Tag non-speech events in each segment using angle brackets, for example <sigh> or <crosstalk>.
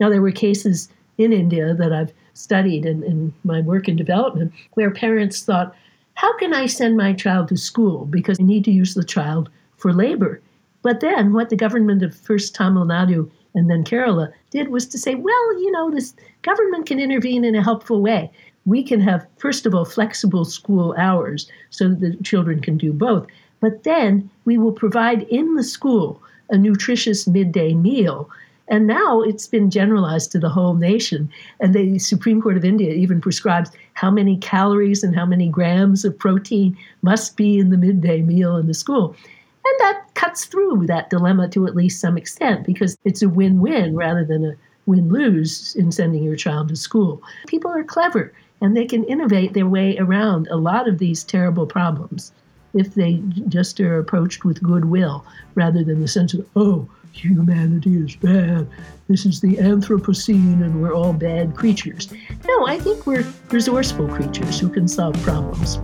Now, there were cases in India that I've studied in, in my work in development where parents thought, how can I send my child to school? Because I need to use the child for labor. But then what the government of first Tamil Nadu and then Kerala did was to say, well, you know, this government can intervene in a helpful way. We can have, first of all, flexible school hours so that the children can do both. But then we will provide in the school a nutritious midday meal and now it's been generalized to the whole nation. And the Supreme Court of India even prescribes how many calories and how many grams of protein must be in the midday meal in the school. And that cuts through that dilemma to at least some extent because it's a win win rather than a win lose in sending your child to school. People are clever and they can innovate their way around a lot of these terrible problems if they just are approached with goodwill rather than the sense of, oh, humanity is bad. This is the Anthropocene and we're all bad creatures. No, I think we're resourceful creatures who can solve problems.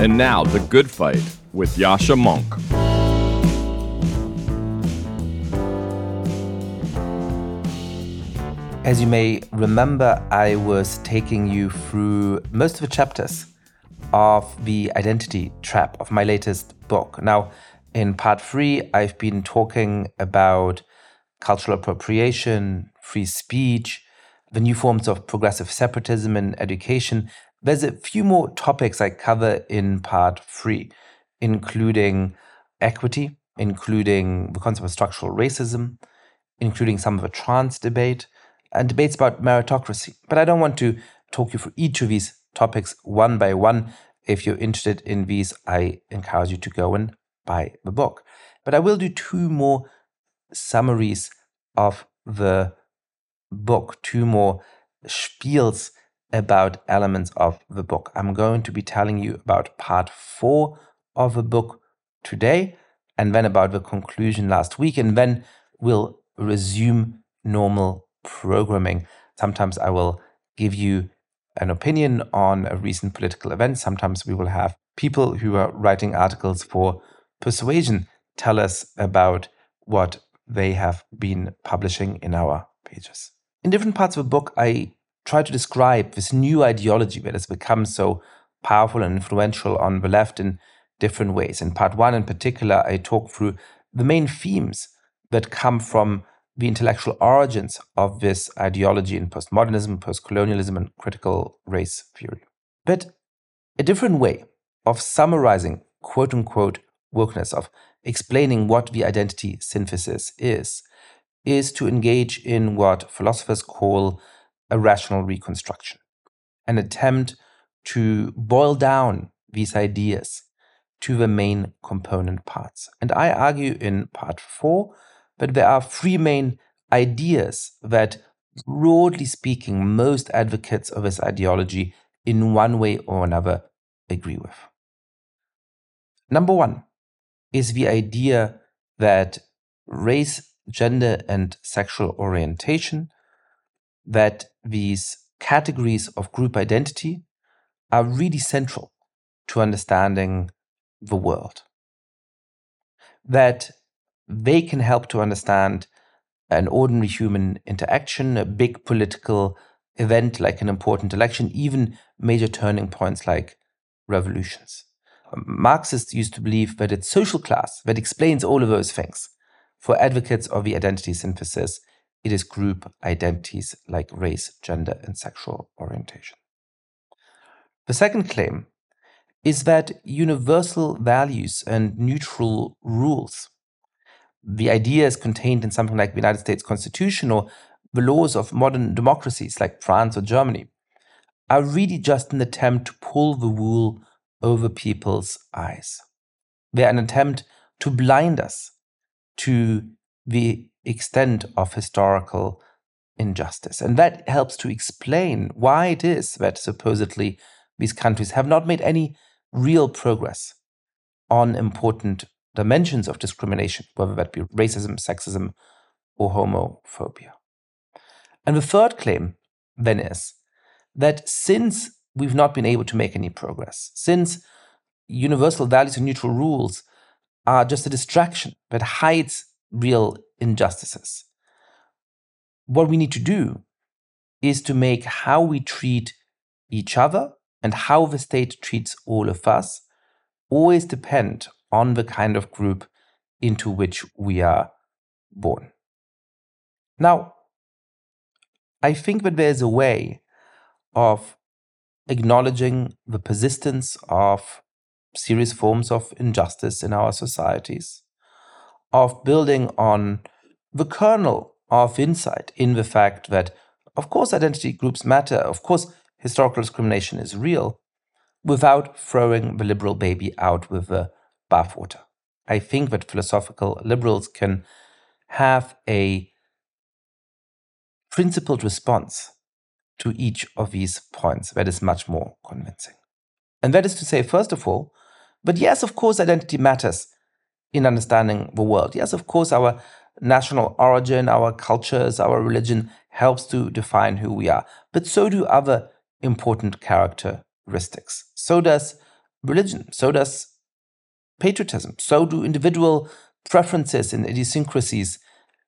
And now, The Good Fight with Yascha Mounk. As you may remember, I was taking you through most of the chapters of the identity trap of my latest book. Now, in part three, I've been talking about cultural appropriation, free speech, the new forms of progressive separatism in education. There's a few more topics I cover in part three, including equity, including the concept of structural racism, including some of the trans debate, and debates about meritocracy. But I don't want to talk you through each of these topics one by one. If you're interested in these, I encourage you to go and buy the book. But I will do two more summaries of the book, two more spiels about elements of the book. I'm going to be telling you about part four of the book today, and then about the conclusion last week, and then we'll resume normal programming. Sometimes I will give you an opinion on a recent political event. Sometimes we will have people who are writing articles for Persuasion tell us about what they have been publishing in our pages. In different parts of the book, I try to describe this new ideology that has become so powerful and influential on the left in different ways. In part one, in particular, I talk through the main themes that come from the intellectual origins of this ideology in postmodernism, postcolonialism, and critical race theory. But a different way of summarizing, quote unquote, wokeness, of explaining what the identity synthesis is, is to engage in what philosophers call a rational reconstruction, an attempt to boil down these ideas to the main component parts. And I argue in part four that there are three main ideas that, broadly speaking, most advocates of this ideology in one way or another agree with. Number one, is the idea that race, gender, and sexual orientation, that these categories of group identity are really central to understanding the world. That they can help to understand an ordinary human interaction, a big political event like an important election, even major turning points like revolutions. Marxists used to believe that it's social class that explains all of those things. For advocates of the identity synthesis, it is group identities like race, gender, and sexual orientation. The second claim is that universal values and neutral rules, the ideas contained in something like the United States Constitution or the laws of modern democracies like France or Germany, are really just an attempt to pull the wool over people's eyes. They're an attempt to blind us to the extent of historical injustice. And that helps to explain why it is that supposedly these countries have not made any real progress on important dimensions of discrimination, whether that be racism, sexism, or homophobia. And the third claim then is that since we've not been able to make any progress, since universal values and neutral rules are just a distraction that hides real injustices, what we need to do is to make how we treat each other and how the state treats all of us always depend on the kind of group into which we are born. Now, I think that there's a way of acknowledging the persistence of serious forms of injustice in our societies, of building on the kernel of insight in the fact that, of course, identity groups matter, of course, historical discrimination is real, without throwing the liberal baby out with the bathwater. I think that philosophical liberals can have a principled response to each of these points that is much more convincing. And that is to say, first of all, but yes, of course, identity matters in understanding the world. Yes, of course, our national origin, our cultures, our religion helps to define who we are. But so do other important characteristics. So does religion. So does patriotism. So do individual preferences and idiosyncrasies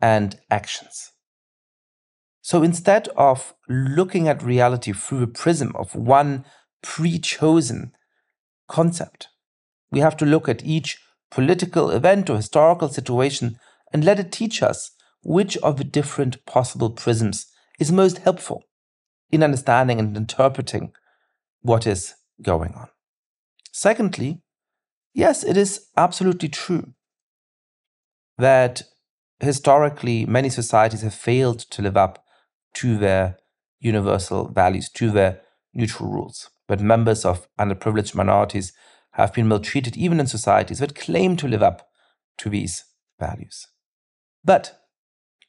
and actions. So instead of looking at reality through the prism of one pre chosen concept, we have to look at each political event or historical situation and let it teach us which of the different possible prisms is most helpful in understanding and interpreting what is going on. Secondly, yes, it is absolutely true that historically many societies have failed to live up to their universal values, to their neutral rules. But members of underprivileged minorities have been maltreated even in societies that claim to live up to these values. But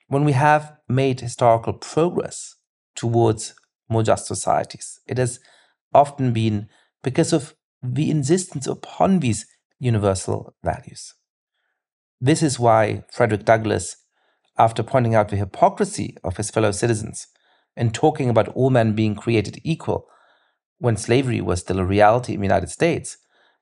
when we have made historical progress towards more just societies, it has often been because of the insistence upon these universal values. This is why Frederick Douglass after pointing out the hypocrisy of his fellow citizens and talking about all men being created equal when slavery was still a reality in the United States,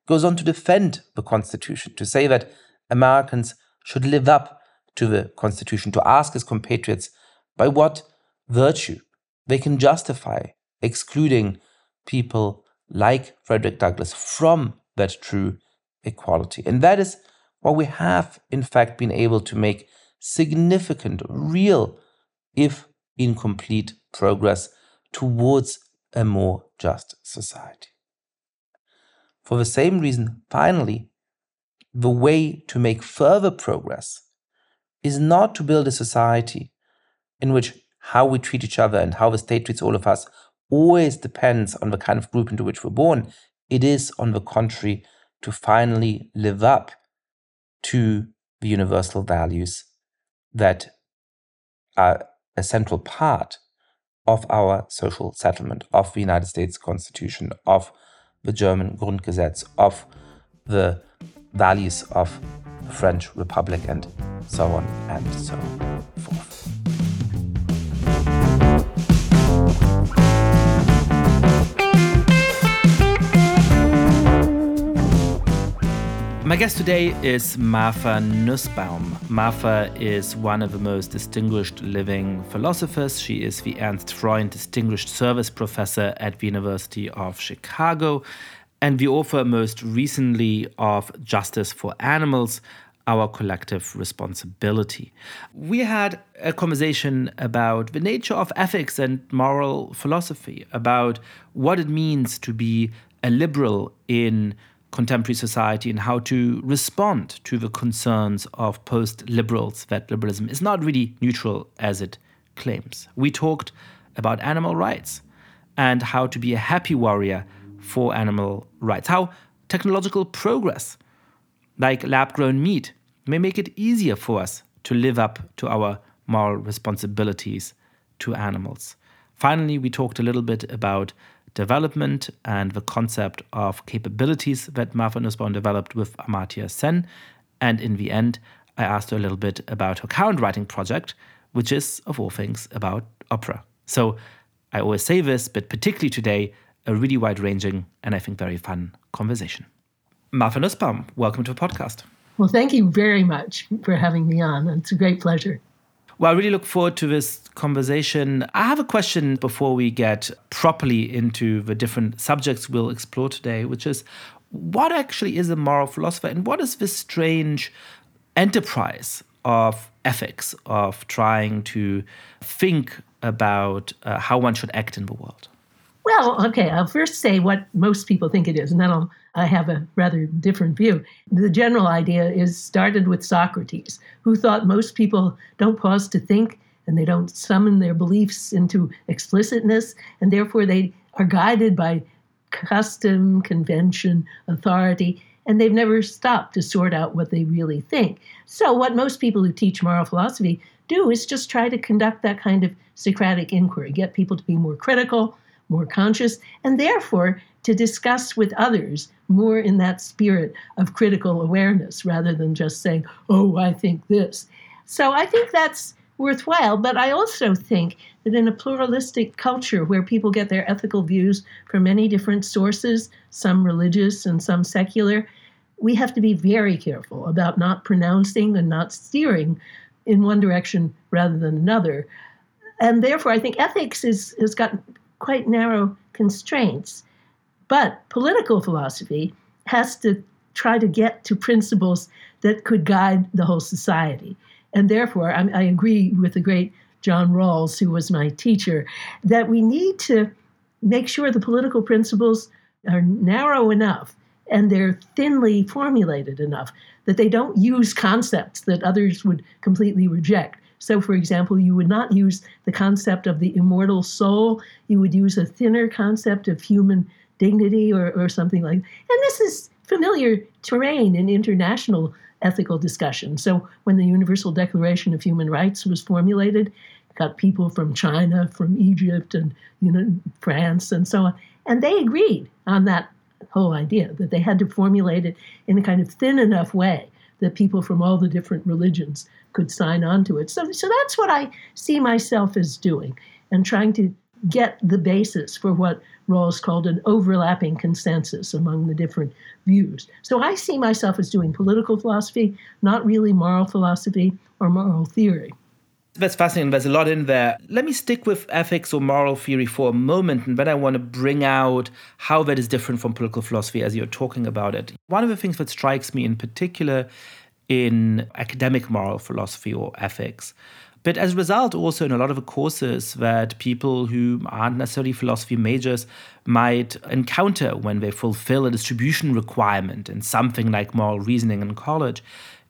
goes on to defend the Constitution, to say that Americans should live up to the Constitution, to ask his compatriots by what virtue they can justify excluding people like Frederick Douglass from that true equality. And that is what we have, in fact, been able to make significant, real, if incomplete, progress towards a more just society. For the same reason, finally, the way to make further progress is not to build a society in which how we treat each other and how the state treats all of us always depends on the kind of group into which we're born. It is, on the contrary, to finally live up to the universal values that are a central part of our social settlement, of the United States Constitution, of the German Grundgesetz, of the values of the French Republic, and so on and so forth. My guest today is Martha Nussbaum. Martha is one of the most distinguished living philosophers. She is the Ernst Freund Distinguished Service Professor at the University of Chicago and the author most recently of Justice for Animals, Our Collective Responsibility. We had a conversation about the nature of ethics and moral philosophy, about what it means to be a liberal in contemporary society and how to respond to the concerns of post liberals that liberalism is not really neutral as it claims. We talked about animal rights and how to be a happy warrior for animal rights, how technological progress, like lab grown meat, may make it easier for us to live up to our moral responsibilities to animals. Finally, we talked a little bit about development and the concept of capabilities that Martha Nussbaum developed with Amartya Sen. And in the end, I asked her a little bit about her current writing project, which is, of all things, about opera. So I always say this, but particularly today, a really wide ranging and I think very fun conversation. Martha Nussbaum, welcome to the podcast. Well, thank you very much for having me on. It's a great pleasure. Well, I really look forward to this conversation. I have a question before we get properly into the different subjects we'll explore today, which is what actually is a moral philosopher and what is this strange enterprise of ethics, of trying to think about uh, how one should act in the world? Well, okay, I'll first say what most people think it is, and then I'll, I have a rather different view. The general idea is started with Socrates, who thought most people don't pause to think and they don't summon their beliefs into explicitness, and therefore they are guided by custom, convention, authority, and they've never stopped to sort out what they really think. So, what most people who teach moral philosophy do is just try to conduct that kind of Socratic inquiry, get people to be more critical more conscious, and therefore to discuss with others more in that spirit of critical awareness rather than just saying, oh, I think this. So I think that's worthwhile, but I also think that in a pluralistic culture where people get their ethical views from many different sources, some religious and some secular, we have to be very careful about not pronouncing and not steering in one direction rather than another. And therefore, I think ethics is, has got quite narrow constraints. But political philosophy has to try to get to principles that could guide the whole society. And therefore, I, I agree with the great John Rawls, who was my teacher, that we need to make sure the political principles are narrow enough and they're thinly formulated enough that they don't use concepts that others would completely reject. So, for example, you would not use the concept of the immortal soul, you would use a thinner concept of human dignity or, or something like that. And this is familiar terrain in international ethical discussion. So, when the Universal Declaration of Human Rights was formulated, got people from China, from Egypt, and you know France, and so on, and they agreed on that whole idea that they had to formulate it in a kind of thin enough way that people from all the different religions could sign on to it. So, so that's what I see myself as doing and trying to get the basis for what Rawls called an overlapping consensus among the different views. So I see myself as doing political philosophy, not really moral philosophy or moral theory. That's fascinating. There's a lot in there. Let me stick with ethics or moral theory for a moment, and then I want to bring out how that is different from political philosophy as you're talking about it. One of the things that strikes me in particular in academic moral philosophy or ethics. But as a result, also in a lot of the courses that people who aren't necessarily philosophy majors might encounter when they fulfill a distribution requirement in something like moral reasoning in college,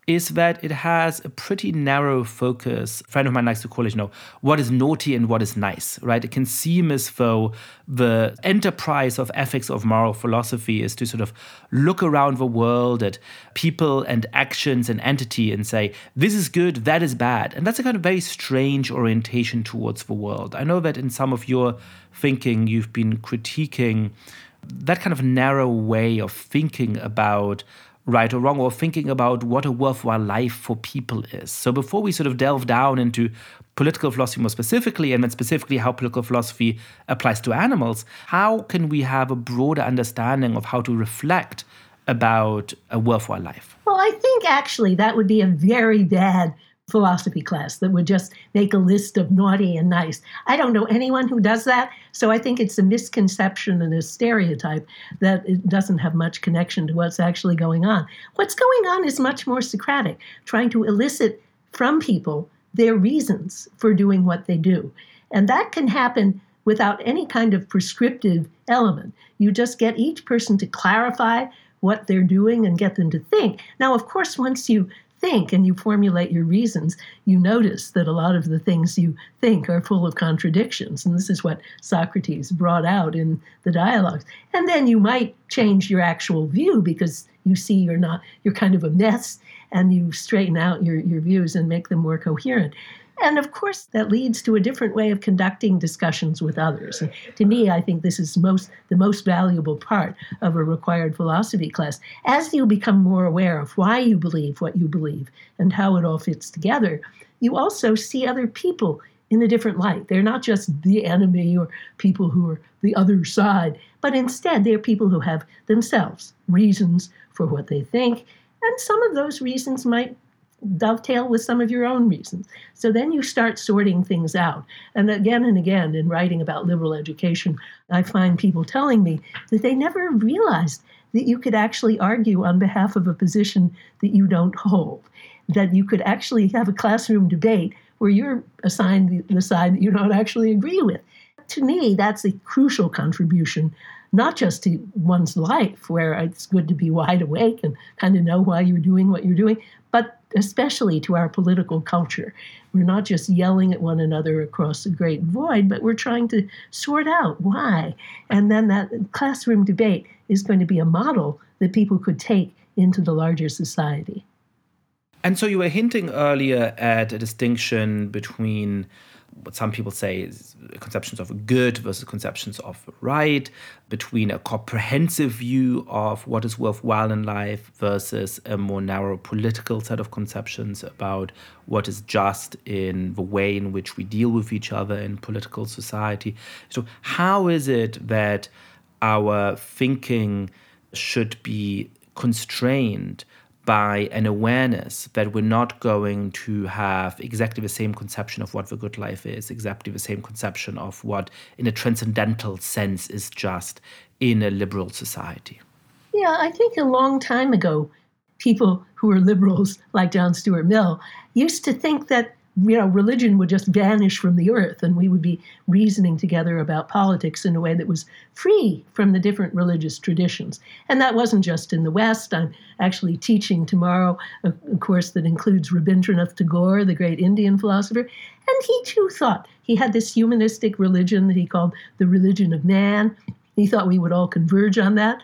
is that it has a pretty narrow focus. A friend of mine likes to call it, you know, what is naughty and what is nice, right? It can seem as though the enterprise of ethics of moral philosophy is to sort of look around the world at people and actions and entity and say, this is good, that is bad. And that's a kind of very strange orientation towards the world. I know that in some of your thinking, you've been critiquing that kind of narrow way of thinking about right or wrong or thinking about what a worthwhile life for people is. So before we sort of delve down into political philosophy more specifically, and then specifically how political philosophy applies to animals, how can we have a broader understanding of how to reflect about a worthwhile life? Well, I think actually that would be a very bad philosophy class that would just make a list of naughty and nice. I don't know anyone who does that, so I think it's a misconception and a stereotype that it doesn't have much connection to what's actually going on. What's going on is much more Socratic, trying to elicit from people their reasons for doing what they do. And that can happen without any kind of prescriptive element. You just get each person to clarify what they're doing and get them to think. Now, of course, once you think and you formulate your reasons, you notice that a lot of the things you think are full of contradictions. And this is what Socrates brought out in the dialogues. And then you might change your actual view because you see you're not, you're kind of a mess and you straighten out your, your views and make them more coherent. And of course, that leads to a different way of conducting discussions with others. And to me, I think this is most the most valuable part of a required philosophy class. As you become more aware of why you believe what you believe and how it all fits together, you also see other people in a different light. They're not just the enemy or people who are the other side, but instead they're people who have themselves reasons for what they think. And some of those reasons might dovetail with some of your own reasons. So then you start sorting things out. And again and again, in writing about liberal education, I find people telling me that they never realized that you could actually argue on behalf of a position that you don't hold, that you could actually have a classroom debate where you're assigned the side that you don't actually agree with. To me, that's a crucial contribution not just to one's life, where it's good to be wide awake and kind of know why you're doing what you're doing, but especially to our political culture. We're not just yelling at one another across the great void, but we're trying to sort out why. And then that classroom debate is going to be a model that people could take into the larger society. And so you were hinting earlier at a distinction between what some people say is conceptions of good versus conceptions of right, between a comprehensive view of what is worthwhile in life versus a more narrow political set of conceptions about what is just in the way in which we deal with each other in political society. So, how is it that our thinking should be constrained by an awareness that we're not going to have exactly the same conception of what the good life is, exactly the same conception of what, in a transcendental sense, is just in a liberal society. Yeah, I think a long time ago, people who were liberals, like John Stuart Mill, used to think that you know, religion would just vanish from the earth and we would be reasoning together about politics in a way that was free from the different religious traditions. And that wasn't just in the West. I'm actually teaching tomorrow a, course that includes Rabindranath Tagore, the great Indian philosopher. And he too thought he had this humanistic religion that he called the religion of man. He thought we would all converge on that.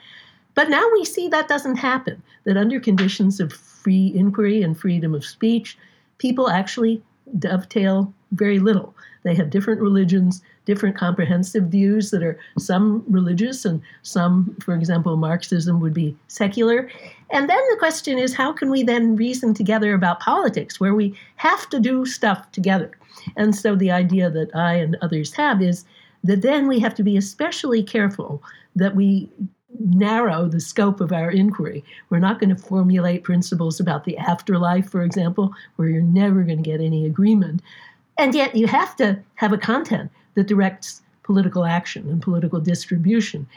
But now we see that doesn't happen, that under conditions of free inquiry and freedom of speech, people actually dovetail very little. They have different religions, different comprehensive views that are some religious and some, for example, Marxism would be secular. And then the question is how can we then reason together about politics where we have to do stuff together? And so the idea that I and others have is that then we have to be especially careful that we narrow the scope of our inquiry. We're not going to formulate principles about the afterlife, for example, where you're never going to get any agreement. And yet you have to have a content that directs political action and political distribution.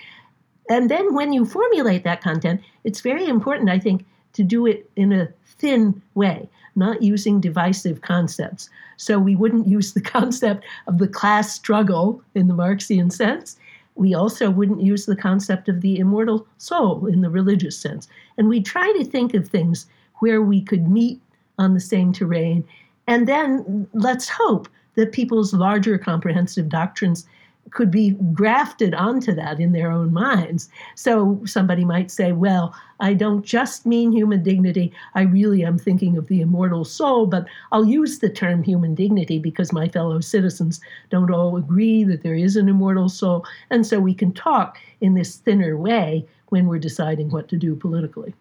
And then when you formulate that content, it's very important, I think, to do it in a thin way, not using divisive concepts. So we wouldn't use the <laughs> concept of the class struggle in the Marxian sense we also wouldn't use the concept of the immortal soul in the religious sense. And we try to think of things where we could meet on the same terrain. And then let's hope that people's larger comprehensive doctrines could be grafted onto that in their own minds. So somebody might say, well, I don't just mean human dignity. I really am thinking of the immortal soul, but I'll use the term human dignity because my fellow citizens don't all agree that there is an immortal soul. And so we can talk in this thinner way when we're deciding what to do politically.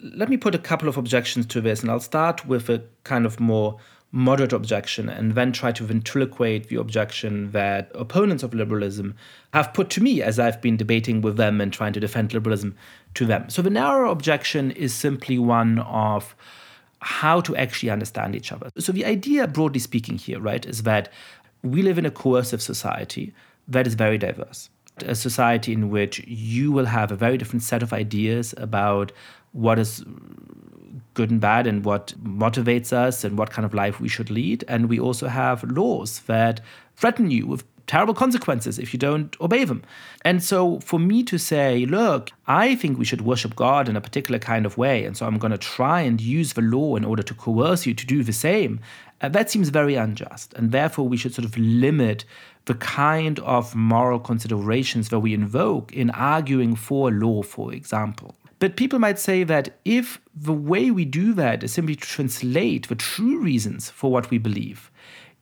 Let me put a couple of objections to this, and I'll start with a kind of more moderate objection and then try to ventriloquate the objection that opponents of liberalism have put to me as I've been debating with them and trying to defend liberalism to them. So the narrow objection is simply one of how to actually understand each other. So the idea, broadly speaking, here, right, is that we live in a coercive society that is very diverse. A society in which you will have a very different set of ideas about what is good and bad and what motivates us and what kind of life we should lead. And we also have laws that threaten you with terrible consequences if you don't obey them. And so for me to say, look, I think we should worship God in a particular kind of way, and so I'm going to try and use the law in order to coerce you to do the same, uh, that seems very unjust. And therefore, we should sort of limit the kind of moral considerations that we invoke in arguing for law, for example. But people might say that if the way we do that is simply to translate the true reasons for what we believe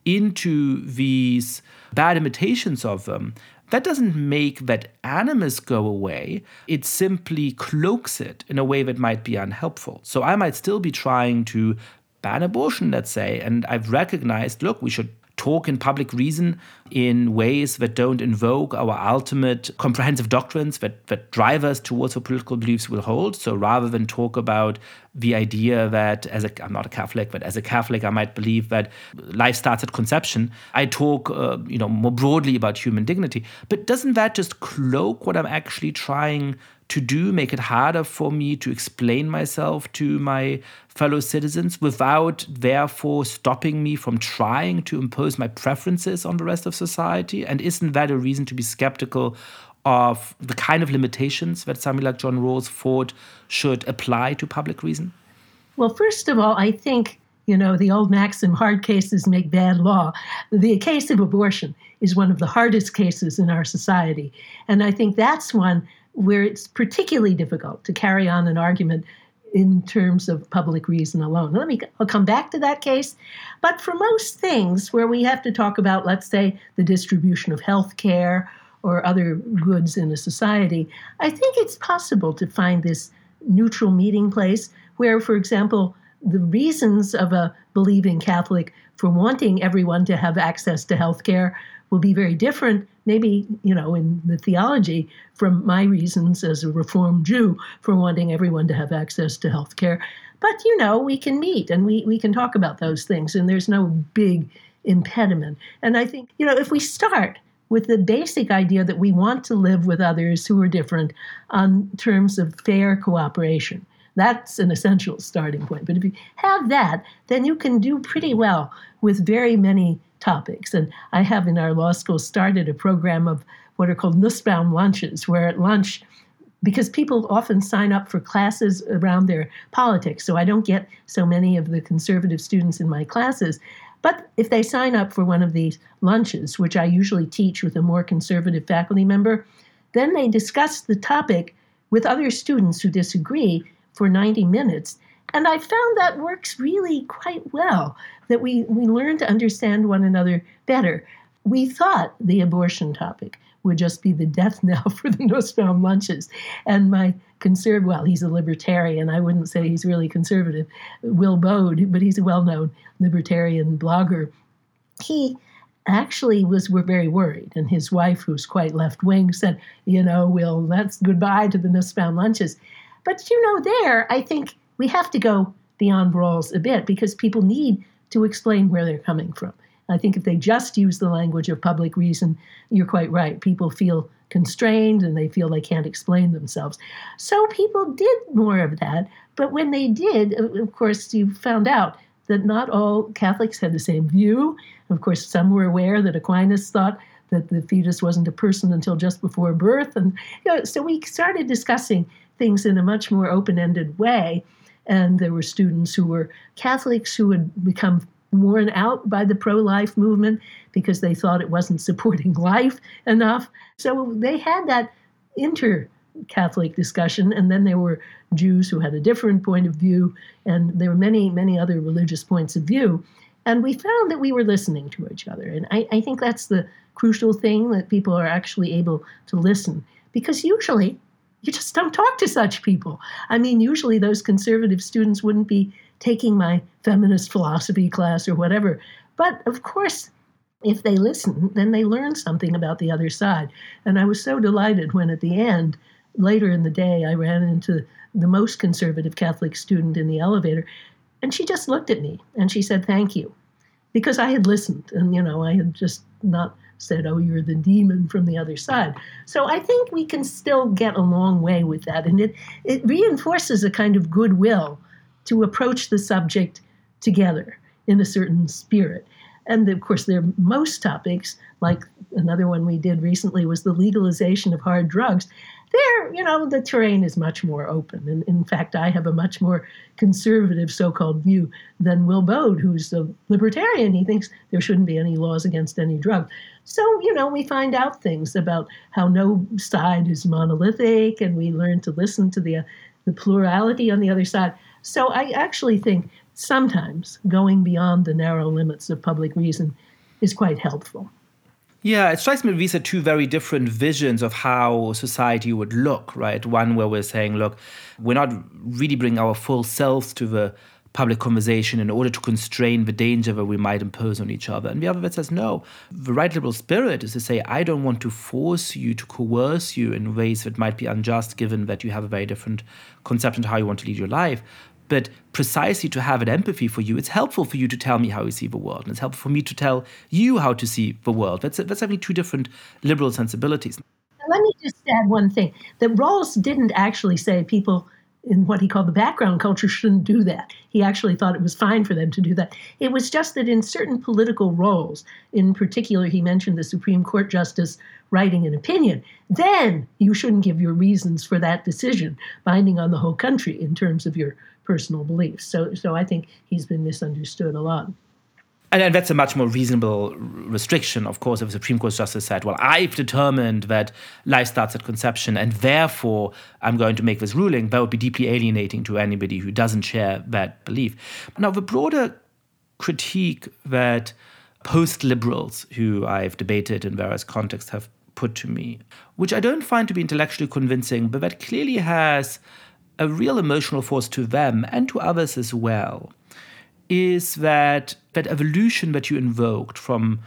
into these bad imitations of them, that doesn't make that animus go away. It simply cloaks it in a way that might be unhelpful. So I might still be trying to ban abortion, let's say, and I've recognized look, we should talk in public reason in ways that don't invoke our ultimate comprehensive doctrines that, that drive us towards what political beliefs will hold. So rather than talk about the idea that as a I'm not a Catholic, but as a Catholic I might believe that life starts at conception. I talk uh, you know more broadly about human dignity. But doesn't that just cloak what I'm actually trying to do, make it harder for me to explain myself to my fellow citizens without therefore stopping me from trying to impose my preferences on the rest of society? And isn't that a reason to be skeptical of the kind of limitations that somebody like John Rawls thought should apply to public reason? Well, first of all, I think, you know, the old maxim, hard cases make bad law. The case of abortion is one of the hardest cases in our society. And I think that's one where it's particularly difficult to carry on an argument in terms of public reason alone. Let me I'll come back to that case. But for most things where we have to talk about, let's say, the distribution of health care or other goods in a society, I think it's possible to find this neutral meeting place where, for example, the reasons of a believing Catholic for wanting everyone to have access to health care will be very different, maybe, you know, in the theology, from my reasons as a Reformed Jew for wanting everyone to have access to health care. But, you know, we can meet and we, we can talk about those things, and there's no big impediment. And I think, you know, if we start with the basic idea that we want to live with others who are different on terms of fair cooperation. That's an essential starting point. But if you have that, then you can do pretty well with very many topics. And I have in our law school started a program of what are called Nussbaum lunches, where at lunch, because people often sign up for classes around their politics, so I don't get so many of the conservative students in my classes. But if they sign up for one of these lunches, which I usually teach with a more conservative faculty member, then they discuss the topic with other students who disagree for 90 minutes. And I found that works really quite well, that we, we learn to understand one another better. We thought the abortion topic would just be the death knell <laughs> for the Nussbaum lunches. And my conservative, well, he's a libertarian. I wouldn't say he's really conservative. Will Baude, but he's a well known libertarian blogger. He actually was were very worried and his wife who's quite left wing said you know well that's goodbye to the nussbaum lunches but you know there i think we have to go beyond Rawls a bit because people need to explain where they're coming from i think if they just use the language of public reason you're quite right people feel constrained and they feel they can't explain themselves. So people did more of that. But when they did, of course, you found out that not all Catholics had the same view. Of course, some were aware that Aquinas thought that the fetus wasn't a person until just before birth. And you know, so we started discussing things in a much more open ended way. And there were students who were Catholics who had become worn out by the pro life movement because they thought it wasn't supporting <laughs> life enough. So they had that inter Catholic discussion, and then there were Jews who had a different point of view, and there were many, many other religious points of view. And we found that we were listening to each other. And I, I think that's the crucial thing that people are actually able to listen. Because usually you just don't talk to such people. I mean, usually those conservative students wouldn't be taking my feminist philosophy class or whatever. But of course, if they listen, then they learn something about the other side. And I was so delighted when at the end, later in the day, I ran into the most conservative Catholic student in the elevator. And she just looked at me and she said, Thank you. Because I had listened and, you know, I had just not said, Oh, you're the demon from the other side. So I think we can still get a long way with that. And it, it reinforces a kind of goodwill to approach the subject together in a certain spirit. And of course, there are most topics, like another one we did recently was the legalization of hard drugs. There, you know, the terrain is much more open. And in fact, I have a much more conservative so called view than Will Baude, who's a libertarian. He thinks there shouldn't be any laws against any drug. So, you know, we find out things about how no side is monolithic, and we learn to listen to the uh, the plurality on the other side. So I actually think sometimes going beyond the narrow limits of public reason is quite helpful. Yeah, it strikes me these are two very different visions of how society would look, right? One where we're saying, look, we're not really bringing our full selves to the public conversation in order to constrain the danger that we might impose on each other. And the other that says, no, the right liberal spirit is to say, I don't want to force you, to coerce you in ways that might be unjust, given that you have a very different conception of how you want to lead your life. But precisely to have an empathy for you, it's helpful for you to tell me how you see the world. And it's helpful for me to tell you how to see the world. That's, that's having two different liberal sensibilities. Let me just add one thing that Rawls didn't actually say people in what he called the background culture shouldn't do that. He actually thought it was fine for them to do that. It was just that in certain political roles, in particular, he mentioned the Supreme Court justice writing an opinion, then you shouldn't give your reasons for that decision binding on the whole country in terms of your personal beliefs. So, so I think he's been misunderstood a lot. And, that's a much more reasonable restriction, of course, if the Supreme Court justice said, well, I've determined that life starts at conception, and therefore I'm going to make this ruling, that would be deeply alienating to anybody who doesn't share that belief. Now, the broader critique that post liberals who I've debated in various contexts have put to me, which I don't find to be intellectually convincing, but that clearly has a real emotional force to them and to others as well, is that that evolution that you invoked from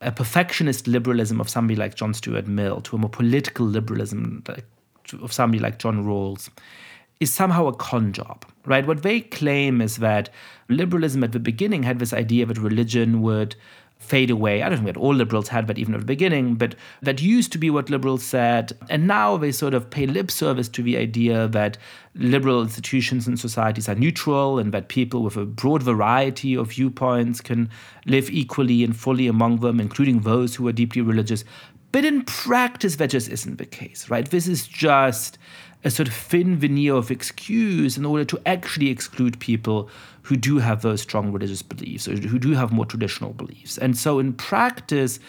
a perfectionist liberalism of somebody like John Stuart Mill to a more political liberalism of somebody like John Rawls is somehow a con job, right? What they claim is that liberalism at the beginning had this idea that religion would fade away. I don't think that all liberals had that even at the beginning, but that used to be what liberals said. And now they sort of pay lip service to the idea that liberal institutions and societies are neutral and that people with a broad variety of viewpoints can live equally and fully among them, including those who are deeply religious. But in practice, that just isn't the case, right? This is just a sort of thin veneer of excuse in order to actually exclude people who do have those strong religious beliefs or who do have more traditional beliefs. And so, in practice,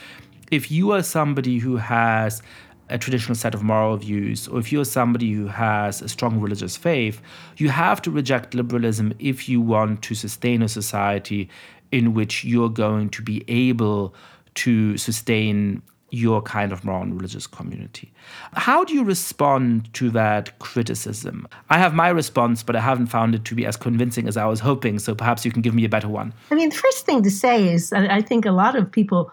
if you are somebody who has a traditional set of moral views, or if you're somebody who has a strong religious faith, you have to reject liberalism if you want to sustain a society in which you're going to be able to sustain your kind of moral and religious community. How do you respond to that criticism? I have my response, but I haven't found it to be as convincing as I was hoping, so perhaps you can give me a better one. I mean, the first thing to say is I think a lot of people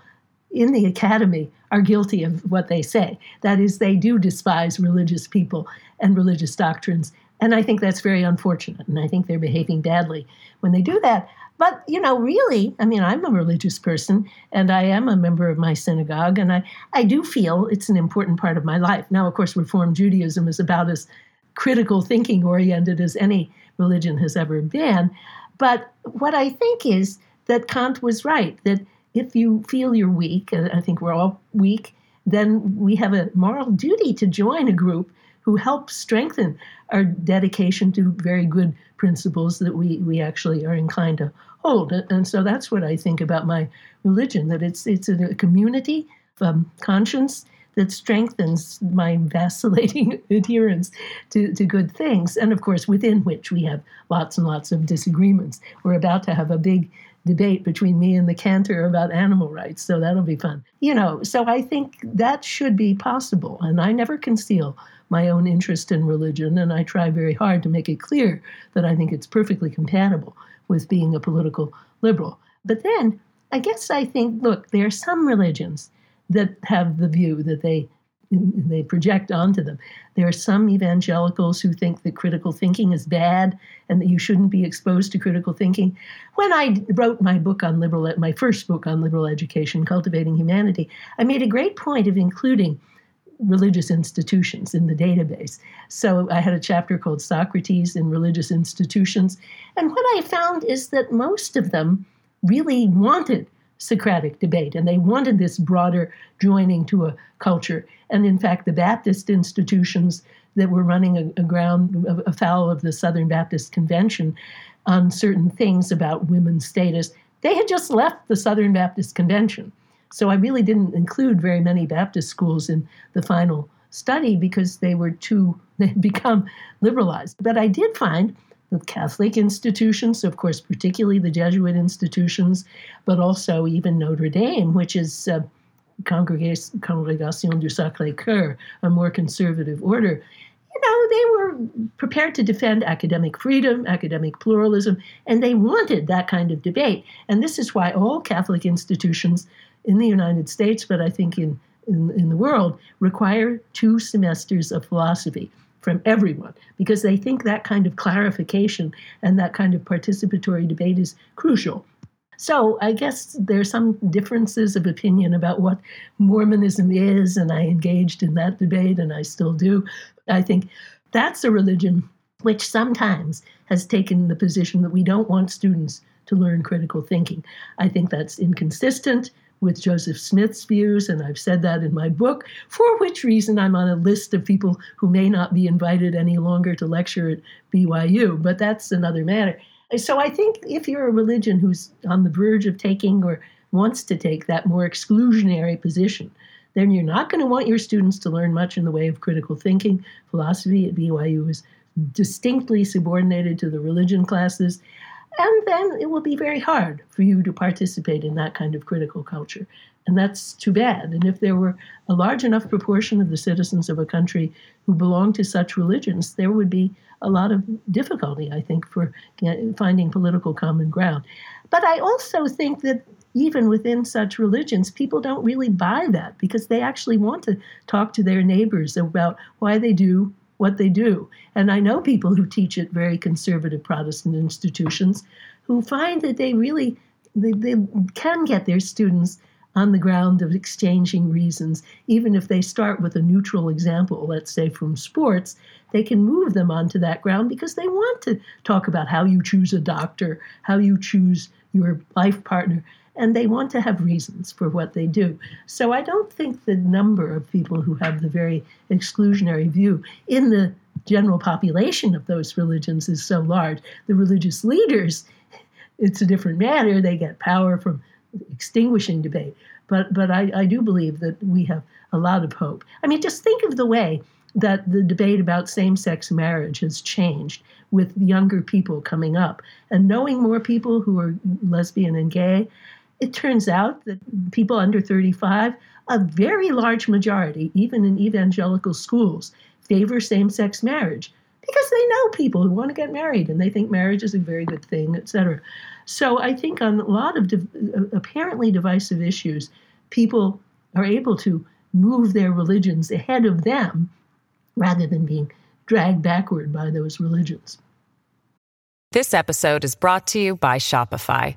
in the academy are guilty of what they say. That is, they do despise religious people and religious doctrines. And I think that's very unfortunate. And I think they're behaving badly when they do that. But, you know, really, I mean, I'm a religious person and I am a member of my synagogue, and I, I do feel it's an important part of my life. Now, of course, Reform Judaism is about as critical thinking oriented as any religion has ever been. But what I think is that Kant was right, that if you feel you're weak, and I think we're all weak, then we have a moral duty to join a group who help strengthen our dedication to very good principles that we, we actually are inclined to hold. And so that's what I think about my religion, that it's, it's a community of conscience that strengthens my <laughs> vacillating adherence to, to good things. And of course, within which we have lots and lots of disagreements. We're about to have a big debate between me and the cantor about animal rights, so that'll be fun. You know, so I think that should be possible. And I never conceal my own interest in religion, and I try very hard to make it clear that I think it's perfectly compatible with being a political liberal. But then I guess I think, look, there are some religions that have the view that they they project onto them. There are some evangelicals who think that critical thinking is bad and that you shouldn't be exposed to critical thinking. When I wrote my book on liberal, my first book on liberal education, Cultivating Humanity, I made a great point of including religious institutions in the database. So I had a chapter called Socrates in Religious Institutions. And what I found is that most of them really wanted Socratic debate and they wanted this broader joining to a culture. And in fact, the Baptist institutions that were running aground afoul of the Southern Baptist Convention on certain things about women's status, they had just left the Southern Baptist Convention. So I really didn't include very many Baptist schools in the final study because they were too, <laughs> they had become liberalized. But I did find the Catholic institutions, of course, particularly the Jesuit institutions, but also even Notre Dame, which is uh, Congregation, Congregation du Sacré Coeur, a more conservative order. You know, they were prepared to defend academic freedom, academic pluralism, and they wanted that kind of debate. And this is why all Catholic institutions in the United States, but I think in, in, in the world, require two semesters of philosophy from everyone because they think that kind of clarification and that kind of participatory debate is crucial. So I guess there's some differences of opinion about what Mormonism is, and I engaged in that debate, and I still do. I think that's a religion which sometimes has taken the position that we don't want students to learn critical thinking. I think that's inconsistent with Joseph Smith's views, and I've said that in my book, for which reason I'm on a list of people who may not be invited any longer to lecture at BYU, but that's another matter. So I think if you're a religion who's on the verge of taking or wants to take that more exclusionary position, then you're not going to want your students to learn much in the way of critical thinking. Philosophy at BYU is distinctly subordinated to the religion classes. And then it will be very hard for you to participate in that kind of critical culture. And that's too bad. And if there were a large enough proportion of the citizens of a country who belonged to such religions, there would be a lot of difficulty, I think, for finding political common ground. But I also think that even within such religions, people don't really buy that because they actually want to talk to their neighbors about why they do what they do. And I know people who teach at very conservative Protestant institutions who find that they really they, they can get their students on the ground of exchanging reasons, even if they start with a neutral example, let's say from sports, they can move them onto that ground because they want to talk about how you choose a doctor, how you choose your life partner and they want to have reasons for what they do. So I don't think the number of people who have the very exclusionary view in the general population of those religions is so large. The religious leaders, it's a different matter. They get power from extinguishing debate. But, but I, I do believe that we have a lot of hope. I mean, just think of the way that the debate about same sex marriage has changed with younger people coming up and knowing more people who are lesbian and gay it turns out that people under 35, a very large majority, even in evangelical schools, favor same sex marriage because they know people who want to get married and they think marriage is a very good thing, etc. So I think on a lot of div- uh, apparently divisive issues, people are able to move their religions ahead of them rather than being dragged backward by those religions. This episode is brought to you by Shopify.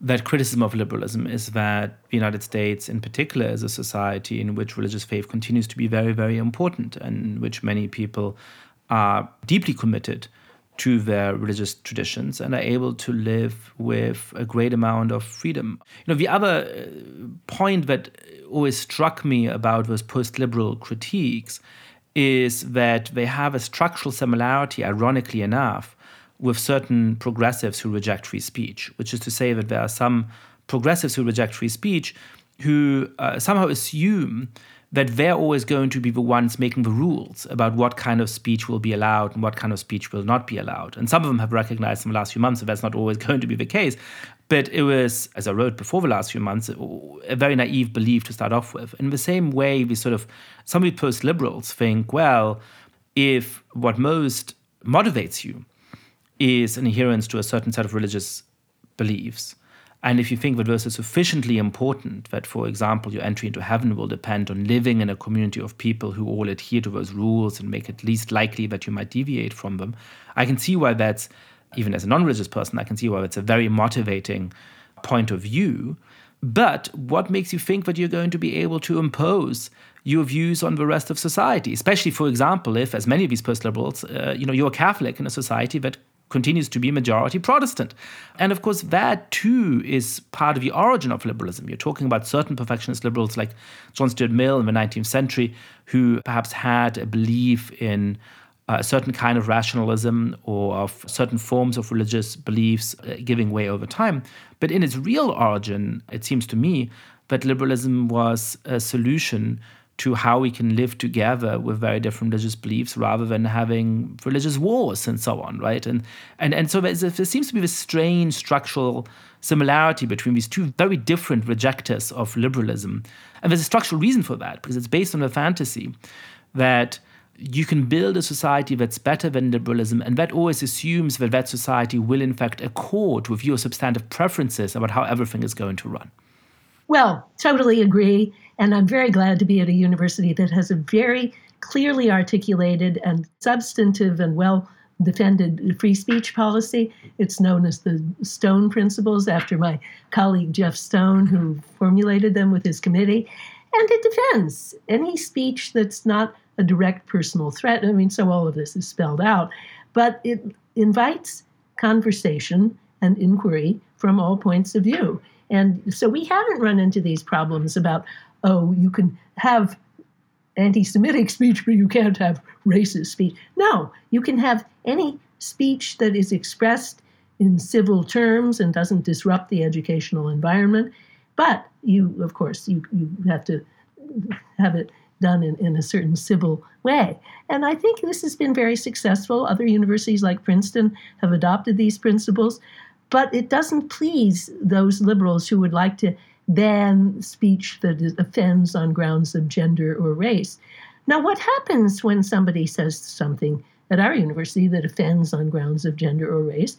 that criticism of liberalism is that the United States, in particular, is a society in which religious faith continues to be very, very important, and in which many people are deeply committed to their religious traditions and are able to live with a great amount of freedom. You know, the other uh, point that always struck me about those post-liberal critiques is that they have a structural similarity, ironically enough, with certain progressives who reject free speech, which is to say that there are some progressives who reject free speech who uh, somehow assume that they're always going to be the ones making the rules about what kind of speech will be allowed and what kind of speech will not be allowed. And some of them have recognized in the last few months that that's not always <laughs> going to be the case. But it was, as I wrote before the last few months, a very naive belief to start off with. In the same way, we sort of, some of the post liberals think, well, if what most motivates you is an adherence to a certain set of religious beliefs. And if you think that those are sufficiently important that, for example, your entry into heaven will depend on living in a community of people who all adhere to those rules and make it least likely that you might deviate from them, I can see why that's, even as a non religious person, I can see why it's a very motivating point of view. But what makes you think that you're going to be able to impose your views on the rest of society? Especially, for example, if, as many of these post-liberals, uh, you know, you're a Catholic in a society that continues to be majority Protestant. And of course, that too is part of the origin of liberalism. You're talking about certain perfectionist liberals like John Stuart Mill in the 19th century, who perhaps had a belief in a certain kind of rationalism or of certain forms of religious beliefs uh, giving way over time. But in its real origin, it seems to me that liberalism was a solution to how we can live together with very different religious beliefs rather than having religious wars and so on, right? And and and so there seems to be this strange structural similarity between these two very different rejectors of liberalism, and there's a structural reason for that because it's based on a fantasy that you can build a society that's better than liberalism, and that always assumes that that society will in fact accord with your substantive preferences about how everything is going to run. Well, totally agree. And I'm very glad to be at a university that has a very clearly articulated and substantive and well defended free speech policy. It's known as the Stone Principles after my colleague Jeff Stone, who formulated them with his committee. And it defends any speech that's not a direct personal threat. I mean, so all of this is spelled out, but it invites conversation and inquiry from all points of view. And so we haven't run into these problems about, oh, you can have anti Semitic speech, but you can't have racist speech. No, you can have any speech that is expressed in civil terms and doesn't disrupt the educational environment. But you, of course, you, you have to have it done in, in a certain civil way. And I think this has been very successful. Other universities like Princeton have adopted these principles. But it doesn't please those liberals who would like to ban speech that offends on grounds of gender or race. Now, what happens when somebody says something at our university that offends on grounds of gender or race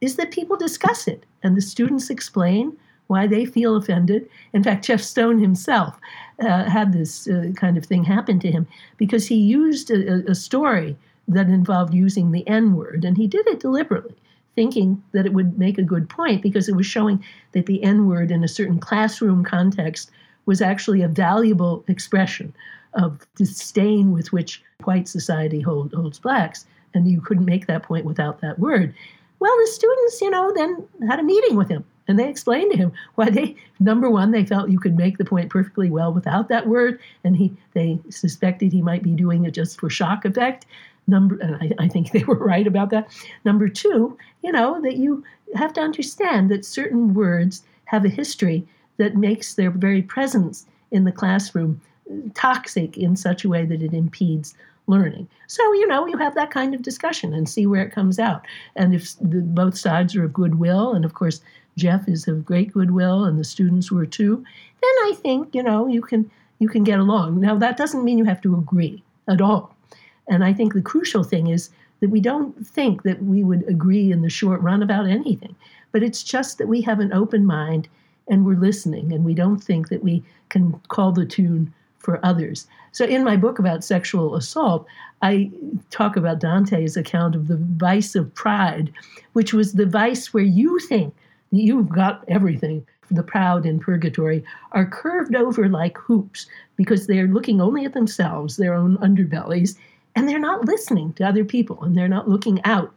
is that people discuss it and the students explain why they feel offended. In fact, Jeff Stone himself uh, had this uh, kind of thing happen to him because he used a, a story that involved using the N word, and he did it deliberately thinking that it would make a good point because it was showing that the N word in a certain classroom context was actually a valuable expression of disdain with which white society hold, holds blacks. And you couldn't make that point without that word. Well, the students, you know, then had a meeting with him and they explained to him why they, number one, they felt you could make the point perfectly well without that word. And he, they suspected he might be doing it just for shock effect. Number, and I, I think <laughs> they were right about that. Number two, you know, that you have to understand that certain words have a history that makes their very presence in the classroom toxic in such a way that it impedes learning. So, you know, you have that kind of discussion and see where it comes out. And if the, both sides are of goodwill, and of course, Jeff is of great goodwill and the students were too, then I think, you know, you can you can get along. Now that doesn't mean you have to agree at all. And I think the crucial thing is that we don't think that we would agree in the short run about anything, but it's just that we have an open mind and we're listening and we don't think that we can call the tune for others. So, in my book about sexual assault, I talk about Dante's account of the vice of pride, which was the vice where you think that you've got everything. The proud in purgatory are curved over like hoops because they're looking only at themselves, their own underbellies, and they're not listening to other people and they're not looking out.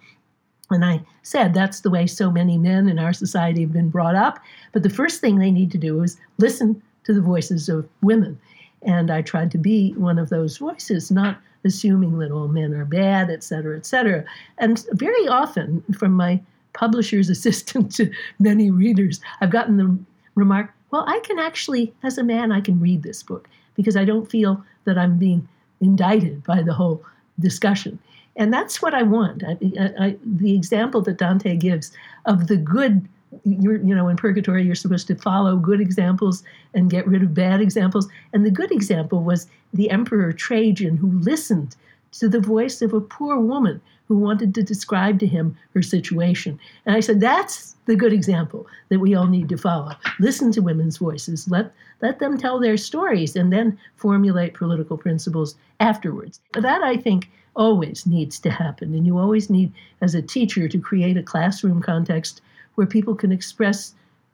And I said that's the way so many men in our society have been brought up. But the first thing they need to do is listen to the voices of women. And I tried to be one of those voices, not assuming that all men are bad, et cetera, et cetera. And very often, from my publisher's <laughs> assistant to many readers, I've gotten the remark, well, I can actually, as a man, I can read this book because I don't feel that I'm being indicted by the whole discussion. And that's what I want. I, I, the example that Dante gives of the good, you know, in purgatory, you're supposed to follow good examples and get rid of bad examples. And the good example was the Emperor Trajan, who listened to the voice of a poor woman who wanted to describe to him her situation. And I said, that's the good example that we all need to follow. Listen to women's voices, let, let them tell their stories, and then formulate political principles afterwards. That, I think, always needs to happen. And you always need, as a teacher, to create a classroom context where people can express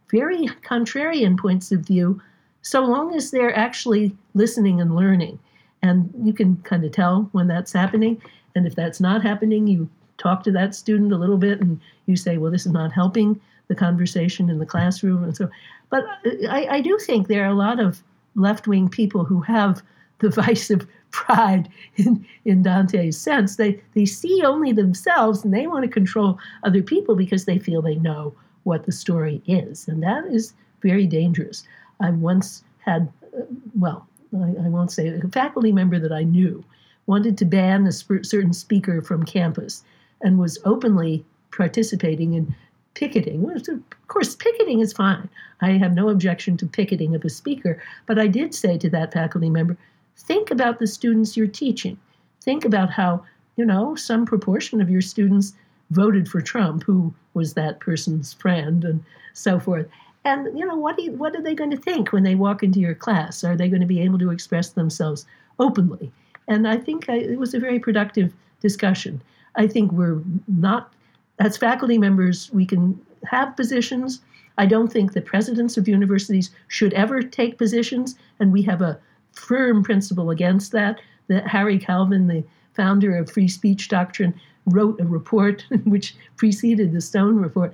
very contrarian points of view, so long as they're actually listening and learning. And you can kind of tell when that's happening. And if that's not happening, you talk to that student a little bit and you say, well, this is not helping the conversation in the classroom. And so, but I, I do think there are a lot of left wing people who have the <laughs> vice of pride in, in Dante's sense. They, they see only themselves and they want to control other people because they feel they know what the story is. And that is very dangerous. I once had, uh, well, I, I, won't say a faculty member that I knew wanted to ban a certain speaker from campus and was openly participating in picketing. Of course, picketing is fine. I have no objection to picketing of a speaker, but I did say to that faculty member, think about the students you're teaching. Think about how, you know, some proportion of your students voted for Trump, who was that person's friend, and so forth. And you know, what, you, what are they going to think when they walk into your class? Are they going to be able to express themselves openly? And I think I, it was a very productive discussion. I think we're not, as faculty members, we can have positions. I don't think the presidents of universities should ever take positions, and we have a firm principle against that. That Harry Kalven, the founder of free speech doctrine, wrote a report <laughs> which preceded the Stone report,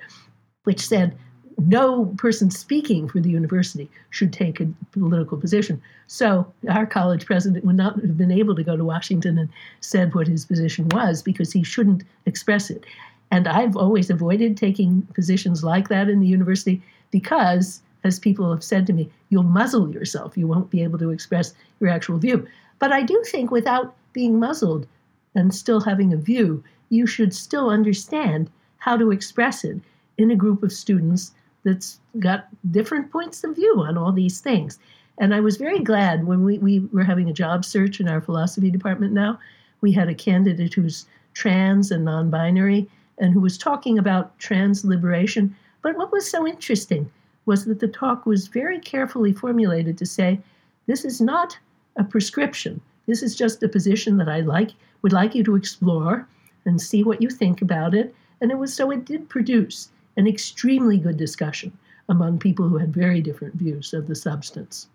which said no person speaking for the university should take a political position. So our college president would not have been able to go to Washington and said what his position was because he shouldn't express it. And I've always avoided taking positions like that in the university because, as people have said to me, you'll muzzle yourself. You won't be able to express your actual view. But I do think without being muzzled and still having a view, you should still understand how to express it in a group of students that's got different points of view on all these things. And I was very glad when we, we were having a job search in our philosophy department now. We had a candidate who's trans and non binary and who was talking about trans liberation. But what was so interesting was that the talk was very carefully formulated to say this is not a prescription. This is just a position that I like would like you to explore and see what you think about it. And it was so it did produce an extremely good discussion among people who had very different views of the substance.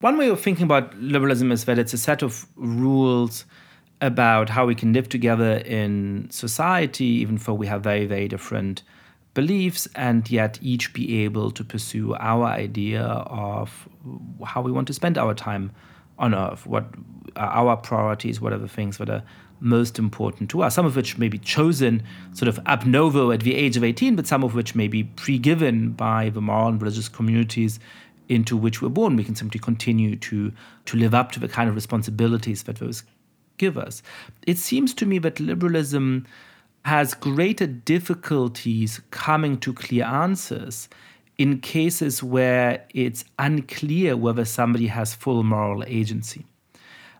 One way of thinking about liberalism is that it's a set of rules about how we can live together in society, even though we have very, very different beliefs, and yet each be able to pursue our idea of how we want to spend our time on earth, what are our priorities, what are the things that are most important to us, some of which may be chosen sort of ab novo at the age of 18, but some of which may be pre given by the moral and religious communities into which we're born. We can simply continue to, to live up to the kind of responsibilities that those give us. It seems to me that liberalism has greater difficulties coming to clear answers in cases where it's unclear whether somebody has full moral agency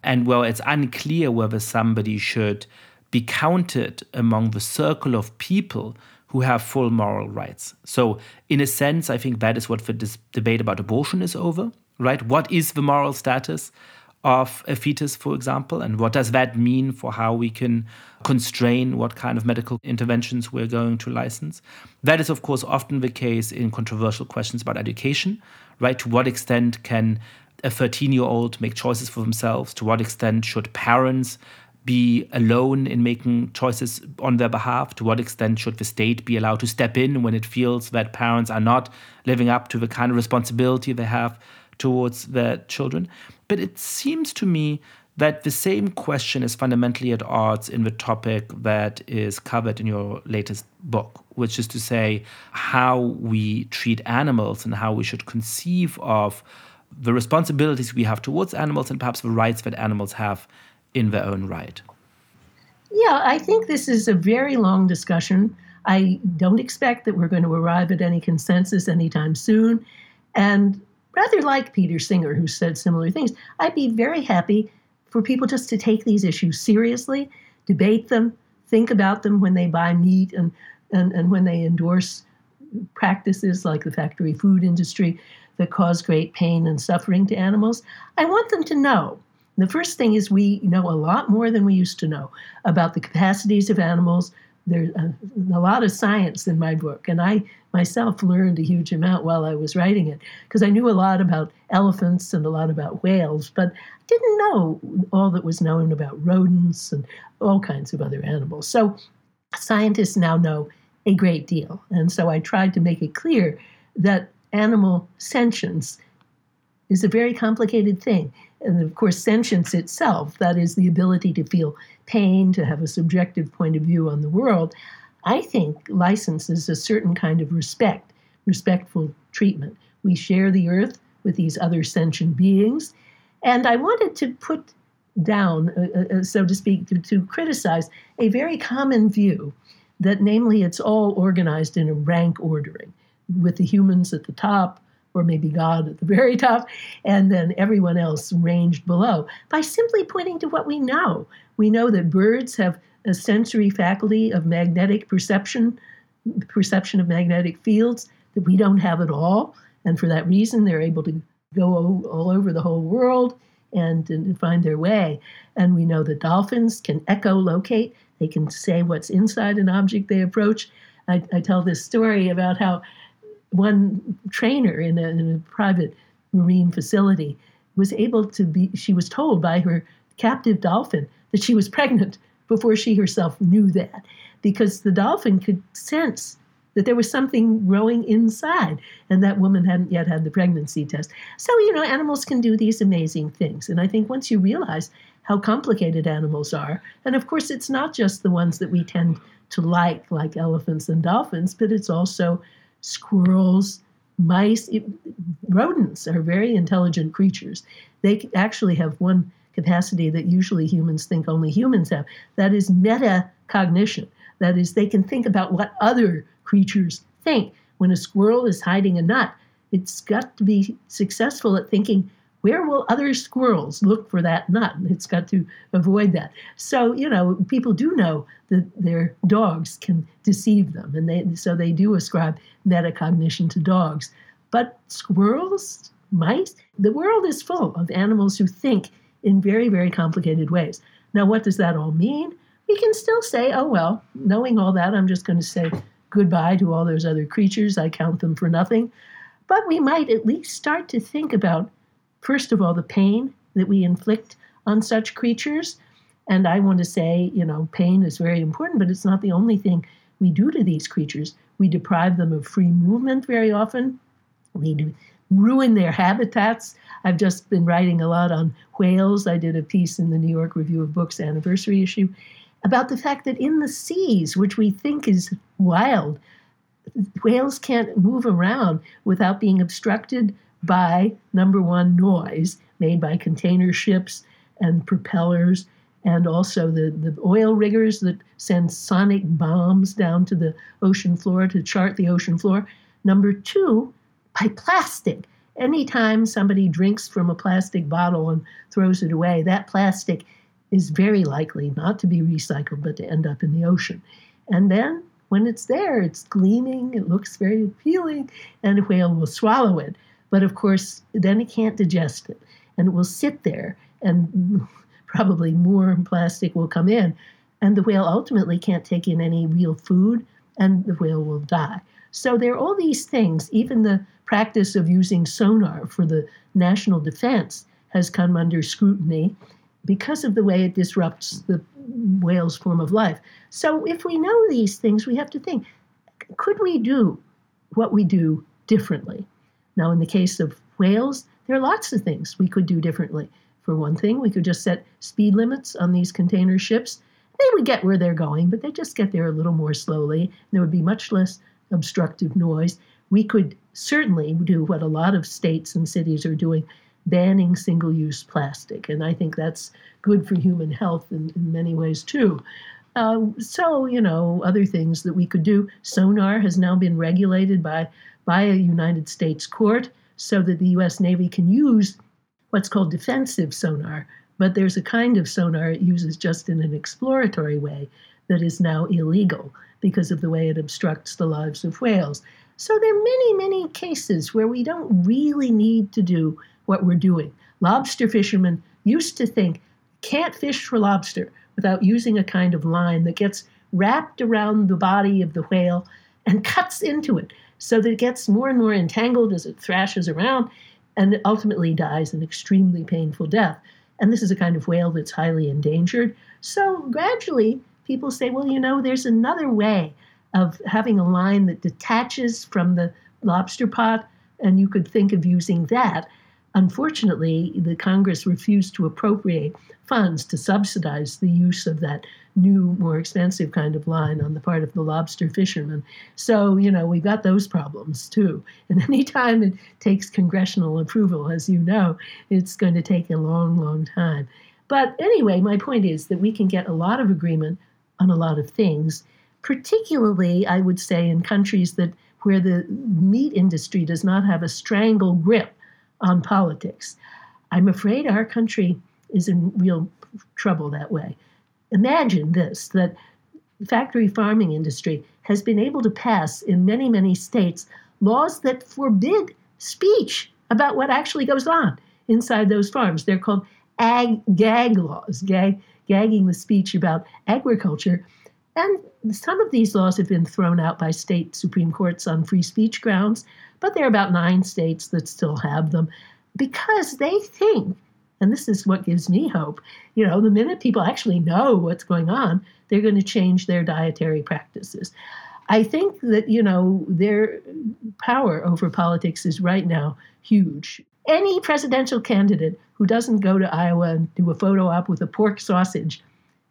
and well, it's unclear whether somebody should be counted among the circle of people who have full moral rights. So, in a sense, I think that is what the debate about abortion is over, right? What is the moral status of a fetus, for example, and what does that mean for how we can constrain what kind of medical interventions we're going to license? That is, of course, often the case in controversial questions about education, right? To what extent can a 13 year old make choices for themselves? To what extent should parents be alone in making choices on their behalf? To what extent should the state be allowed to step in when it feels that parents are not living up to the kind of responsibility they have towards their children? But it seems to me that the same question is fundamentally at odds in the topic that is covered in your latest book, which is to say how we treat animals and how we should conceive of the responsibilities we have towards animals and perhaps the rights that animals have in their own right. Yeah, I think this is a very long discussion. I don't expect that we're going to arrive at any consensus anytime soon. And rather like Peter Singer, who said similar things, I'd be very happy for people just to take these issues seriously, debate them, think about them when they buy meat and, and, and when they endorse practices like the factory food industry that cause great pain and suffering to animals. I want them to know. The first thing is we know a lot more than we used to know about the capacities of animals, there's a, uh, a, lot of science in my book, and I myself learned a huge amount while I was writing it because I knew a lot about elephants and a lot about whales, but didn't know all that was known about rodents and all kinds of other animals. So scientists now know a great deal, and so I tried to make it clear that animal sentience is a very complicated thing. And of course, sentience itself, that is the ability to feel pain, to have a subjective point of view on the world, I think licenses a certain kind of respect, respectful treatment. We share the earth with these other sentient beings. And I wanted to put down, uh, uh, uh so to speak, to, to criticize a very common view that, namely, it's all organized in a rank ordering, with the humans at the top, or maybe God at the very top, and then everyone else ranged below, by simply pointing to what we know. We know that birds have a sensory faculty of magnetic perception, perception of magnetic fields that we don't have at all. And for that reason, they're able to go all over the whole world and, and find their way. And we know that dolphins can echolocate, they can say what's inside an object they approach. I, I tell this story about how one trainer in a, in a private marine facility was able to be, she was told by her captive dolphin that she was pregnant before she herself knew that, because the dolphin could sense that there was something growing inside, and that woman hadn't yet had the pregnancy test. So, you know, animals can do these amazing things. And I think once you realize how complicated animals are, and of course, it's not just the ones that we tend to like, like elephants and dolphins, but it's also squirrels, mice, it, rodents are very intelligent creatures. They actually have one capacity that usually humans think only humans have. That is metacognition. That is, they can think about what other creatures think. When a squirrel is hiding a nut, it's got to be successful at thinking, where will other squirrels look for that nut? It's got to avoid that. So, you know, people do know that their dogs can deceive them, and they so they do ascribe metacognition to dogs. But squirrels, mice, the world is full of animals who think in very, very complicated ways. Now, what does that all mean? We can still say, oh, well, knowing all that, I'm just going to say goodbye to all those other creatures. I count them for nothing. But we might at least start to think about, first of all, the pain that we inflict on such creatures. And I want to say, you know, pain is very important, but it's not the only thing we do to these creatures. We deprive them of free movement very often. We do ruin their habitats. I've just been writing a lot on whales. I did a piece in the New York Review of Books anniversary issue about the fact that in the seas, which we think is wild, whales can't move around without being obstructed by number one, noise made by container ships and propellers, and also the, the oil riggers that send sonic bombs down to the ocean floor to chart the ocean floor. Number two, by plastic. Anytime somebody drinks from a plastic bottle and throws it away, that plastic is very likely not to be recycled but to end up in the ocean. And then when it's there, it's gleaming, it looks very appealing, and a whale will swallow it. But of course, then it can't digest it, and it will sit there, and <laughs> probably more plastic will come in. And the whale ultimately can't take in any real food, and the whale will die. So there are all these things, even the practice of using sonar for the national defense has come under scrutiny because of the way it disrupts the whale's form of life. So if we know these things, we have to think could we do what we do differently? Now, in the case of whales, there are lots of things we could do differently. For one thing, we could just set speed limits on these container ships. They would get where they're going, but they just get there a little more slowly. There would be much less obstructive noise. We could certainly do what a lot of states and cities are doing banning single use plastic. And I think that's good for human health in, in many ways too. Uh, so, you know, other things that we could do. Sonar has now been regulated by, by a United States court so that the US Navy can use what's called defensive sonar. But there's a kind of sonar it uses just in an exploratory way that is now illegal because of the way it obstructs the lives of whales. So there are many, many cases where we don't really need to do what we're doing. Lobster fishermen used to think can't fish for lobster without using a kind of line that gets wrapped around the body of the whale and cuts into it so that it gets more and more entangled as it thrashes around and ultimately dies an extremely painful death. And this is a kind of whale that's highly endangered. So gradually, people say, well, you know, there's another way of having a line that detaches from the lobster pot, and you could think of using that. Unfortunately, the Congress refused to appropriate funds to subsidize the use of that new, more expensive kind of line on the part of the lobster fishermen. So, you know, we've got those problems too. And <laughs> anytime it takes congressional approval, as you know, it's going to take a long, long time. But anyway, my point is that we can get a lot of agreement on a lot of things, particularly, I would say, in countries that where the meat industry does not have a strangle grip on politics. I'm afraid our country is in real trouble that way. Imagine this that factory farming industry has been able to pass in many, many states laws that forbid speech about what actually goes on inside those farms. They're called ag gag laws, gag, gagging the speech about agriculture. And some of these laws have been thrown out by state Supreme Courts on free speech grounds, but there are about nine states that still have them because they think and this is what gives me hope. You know, the minute people actually know what's going on, they're going to change their dietary practices. I think that, you know, their power over politics is right now huge. Any presidential candidate who doesn't go to Iowa and do a photo op with a pork sausage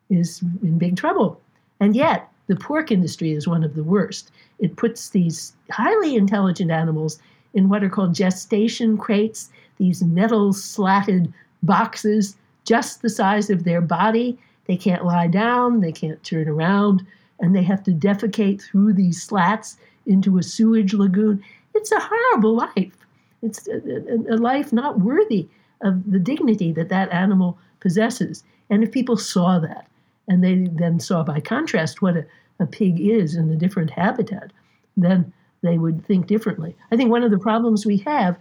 is in big trouble. And yet, the pork industry is one of the worst. It puts these highly intelligent animals in what are called gestation crates, these metal slatted boxes just the size of their body. They can't lie down, they can't turn around, and they have to defecate through these slats into a sewage lagoon. It's a horrible life. It's a, a, life not worthy of the dignity that that animal possesses. And if people saw that, and they then saw by contrast what a, a pig is in a different habitat, then they would think differently. I think one of the problems we have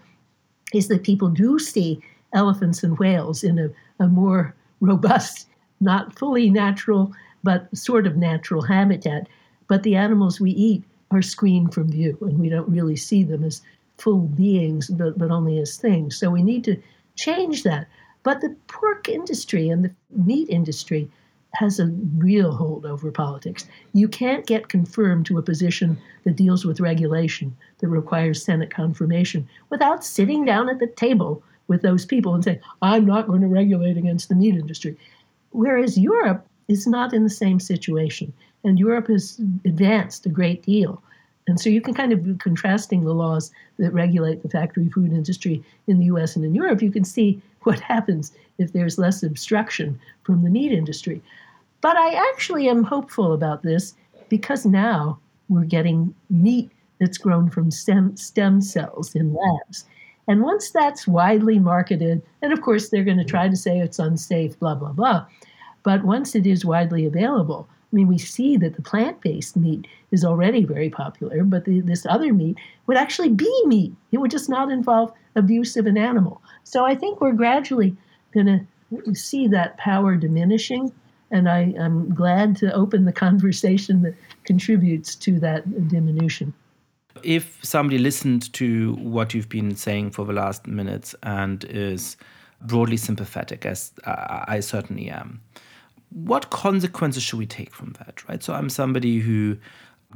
is that people do see elephants and whales in a, a more robust, not fully natural, but sort of natural habitat. But the animals we eat are screened from view, and we don't really see them as full beings, but, but only as things. So we need to change that. But the pork industry and the meat industry has a real hold over politics. You can't get confirmed to a position that deals with regulation that requires Senate confirmation without sitting down at the table with those people and saying, I'm not going to regulate against the meat industry. Whereas Europe is not in the same situation, and Europe has advanced a great deal. And so you can kind of be contrasting the laws that regulate the factory food industry in the US and in Europe, you can see what happens if there's less obstruction from the meat industry. But I actually am hopeful about this because now we're getting meat that's grown from stem, stem cells in labs. And once that's widely marketed, and of course they're going to try to say it's unsafe, blah, blah, blah. But once it is widely available, I mean, we see that the plant based meat is already very popular, but the, this other meat would actually be meat. It would just not involve abuse of an animal. So I think we're gradually going to see that power diminishing. And I, am glad to open the conversation that contributes to that diminution if somebody listened to what you've been saying for the last minutes and is broadly sympathetic, as I certainly am, what consequences should we take from that, right? So I'm somebody who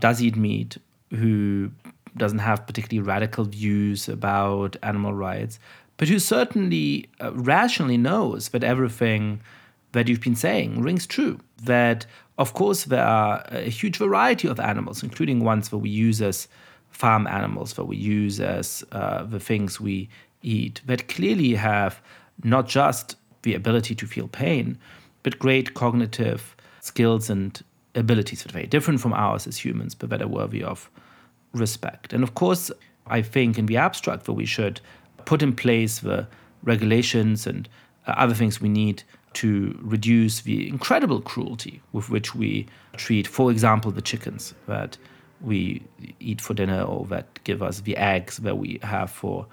does eat meat, who doesn't have particularly radical views about animal rights, but who certainly uh, rationally knows that everything that you've been saying rings true. That, of course, there are a huge variety of animals, including ones that we use as farm animals that we use as uh, the things we eat that clearly have not just the ability to feel pain, but great cognitive skills and abilities that are very different from ours as humans, but that are worthy of respect. And of course, I think in the abstract that we should put in place the regulations and uh, other things we need to reduce the incredible cruelty with which we treat, for example, the chickens that we eat for dinner or that give us the eggs that we have for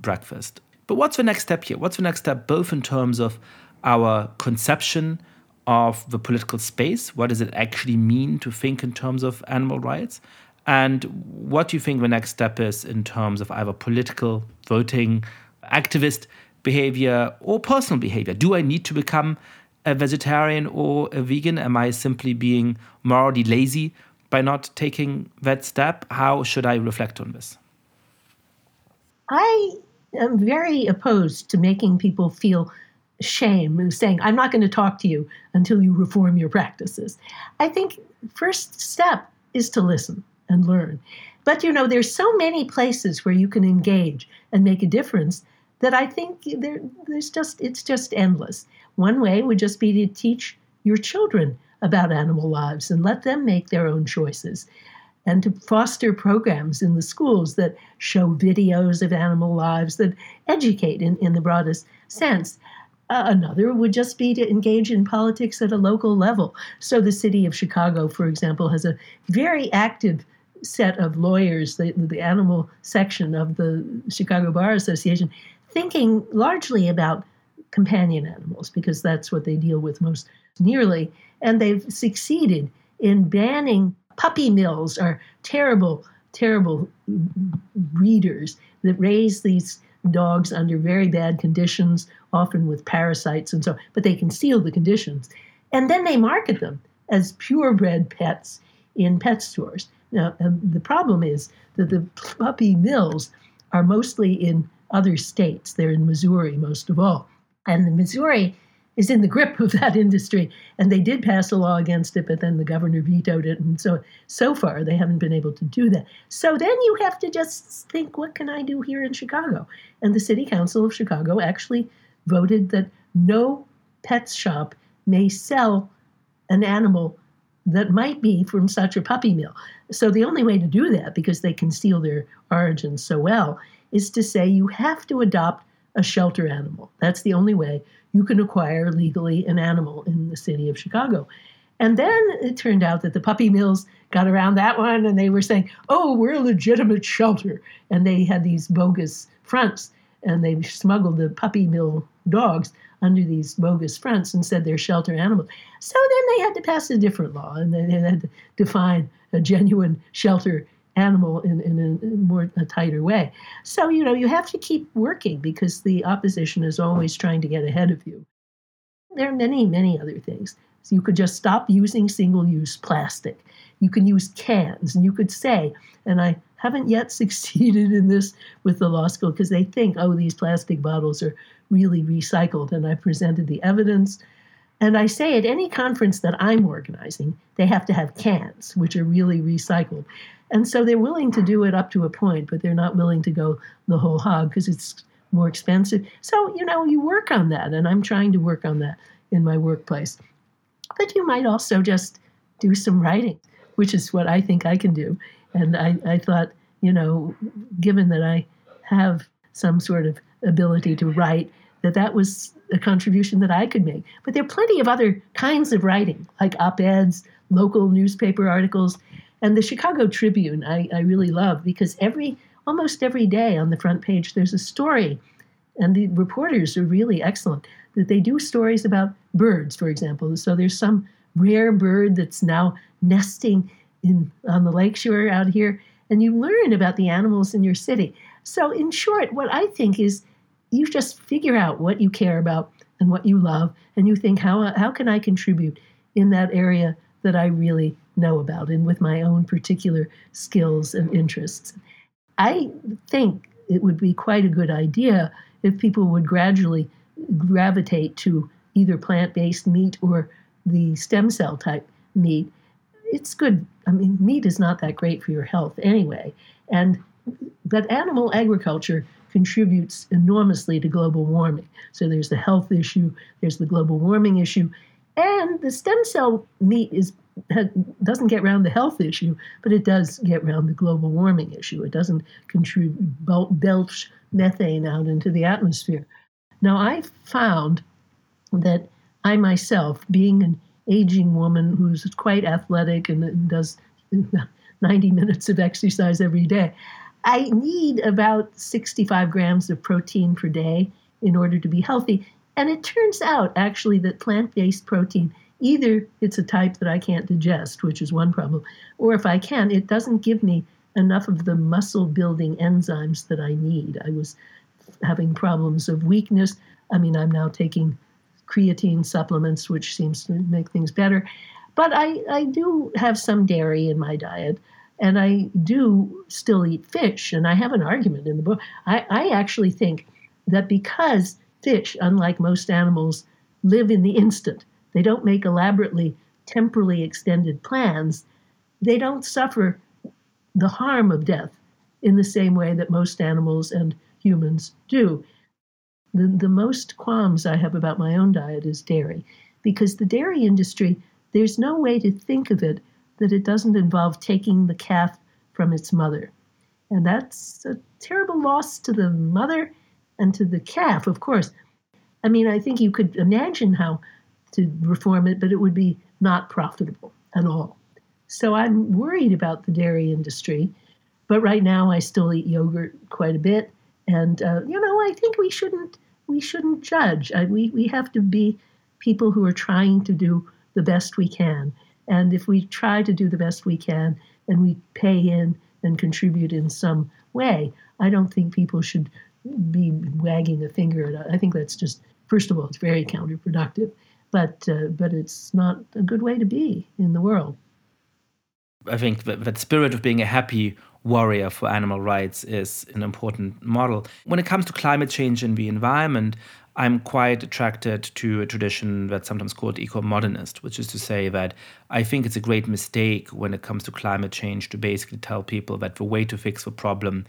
breakfast. But what's the next step here? What's the next step, both in terms of our conception of the political space. What does it actually mean to think in terms of animal rights? And what do you think the next step is in terms of either political, voting, activist behavior, or personal behavior? Do I need to become a vegetarian or a vegan? Am I simply being morally lazy by not taking that step? How should I reflect on this? I am very opposed to making people feel shame and saying, I'm not going to talk to you until you reform your practices. I think first step is to listen and learn. But you know, there's so many places where you can engage and make a difference that I think there, there's just it's just endless. One way would just be to teach your children about animal lives and let them make their own choices and to foster programs in the schools that show videos of animal lives that educate in, in the broadest sense. Uh, another would just be to engage in politics at a local level. So, the city of Chicago, for example, has a very active set of lawyers, the, the animal section of the Chicago Bar Association, thinking largely about companion animals because that's what they deal with most nearly. And they've succeeded in banning puppy mills are terrible, terrible breeders that raise these dogs under very bad conditions, often with parasites and so. But they conceal the conditions, and then they market them as purebred pets in pet stores. Now, um, the problem is that the puppy mills are mostly in other states. They're in Missouri most of all, and the Missouri is in the grip of that industry. And they did pass a law against it, but then the governor vetoed it. And so, so far, they haven't been able to do that. So then you have to just think, what can I do here in Chicago? And the city council of Chicago actually voted that no pet shop may sell an animal that might be from such a puppy mill. So the only way to do that, because they conceal their origins so well, is to say you have to adopt a shelter animal. That's the only way you can acquire legally an animal in the city of Chicago. And then it turned out that the puppy mills got around that one and they were saying, oh, we're a legitimate shelter. And they had these bogus fronts and they smuggled the puppy mill dogs under these bogus fronts and said they're shelter animals. So then they had to pass a different law and they had to define a genuine shelter animal in, in a more a tighter way. So, you know, you have to keep working because the opposition is always trying to get ahead of you. There are many, many other things. So you could just stop using single use plastic. You can use cans, and you could say, and I haven't yet <laughs> succeeded in this with the law school because they think, oh, these plastic bottles are really recycled. And I presented the evidence. And I say at any conference that I'm organizing, they have to have cans, which are really recycled. And so they're willing to do it up to a point, but they're not willing to go the whole hog because it's more expensive. So, you know, you work on that, and I'm trying to work on that in my workplace. But you might also just do some writing, which is what I think I can do. And I, I thought, you know, given that I have some sort of ability to write, that that was a contribution that I could make. But there are plenty of other kinds of writing, like op eds, local newspaper articles. And the Chicago Tribune, I, I really love because every almost every day on the front page there's a story, and the reporters are really excellent. That they do stories about birds, for example. So there's some rare bird that's now nesting in on the lakeshore out here, and you learn about the animals in your city. So in short, what I think is you just figure out what you care about and what you love, and you think how how can I contribute in that area that I really know about and with my own particular skills and interests. I think it would be quite a good idea if people would gradually gravitate to either plant based meat or the stem cell type meat. It's good. I mean, meat is not that great for your health anyway. And but animal agriculture contributes enormously to global warming. So there's the health issue, there's the global warming issue, and the stem cell meat is doesn't get around the health issue, but it does get around the global warming issue. It doesn't contribute belch methane out into the atmosphere. Now, I found that I myself, being an aging woman who's quite athletic and does <laughs> 90 minutes of exercise every day, I need about 65 grams of protein per day in order to be healthy. And it turns out actually that plant based protein either it's a type that I can't digest, which is one problem, or if I can, it doesn't give me enough of the muscle building enzymes that I need. I was having problems of weakness. I mean, I'm now taking creatine supplements, which seems to make things better. But I, I do have some dairy in my diet, and I do still eat fish. And I have an argument in the book. I, I actually think that because fish, unlike most animals, live in the instant, they don't make elaborately temporally extended plans, they don't suffer the harm of death in the same way that most animals and humans do. The, the most qualms I have about my own diet is dairy, because the dairy industry, there's no way to think of it that it doesn't involve taking the calf from its mother. And that's a terrible loss to the mother and to the calf, of course. I mean, I think you could imagine how to reform it, but it would be not profitable at all. So I'm worried about the dairy industry. But right now, I still eat yogurt quite a bit, and uh, you know, I think we shouldn't we shouldn't judge. I, we we have to be people who are trying to do the best we can. And if we try to do the best we can and we pay in and contribute in some way, I don't think people should be wagging a finger at. I think that's just first of all, it's very counterproductive but uh, but it's not a good way to be in the world. I think that, that spirit of being a happy warrior for animal rights is an important model. When it comes to climate change and the environment, I'm quite attracted to a tradition that's sometimes called eco modernist, which is to say that I think it's a great mistake when it comes to climate change to basically tell people that the way to fix the problem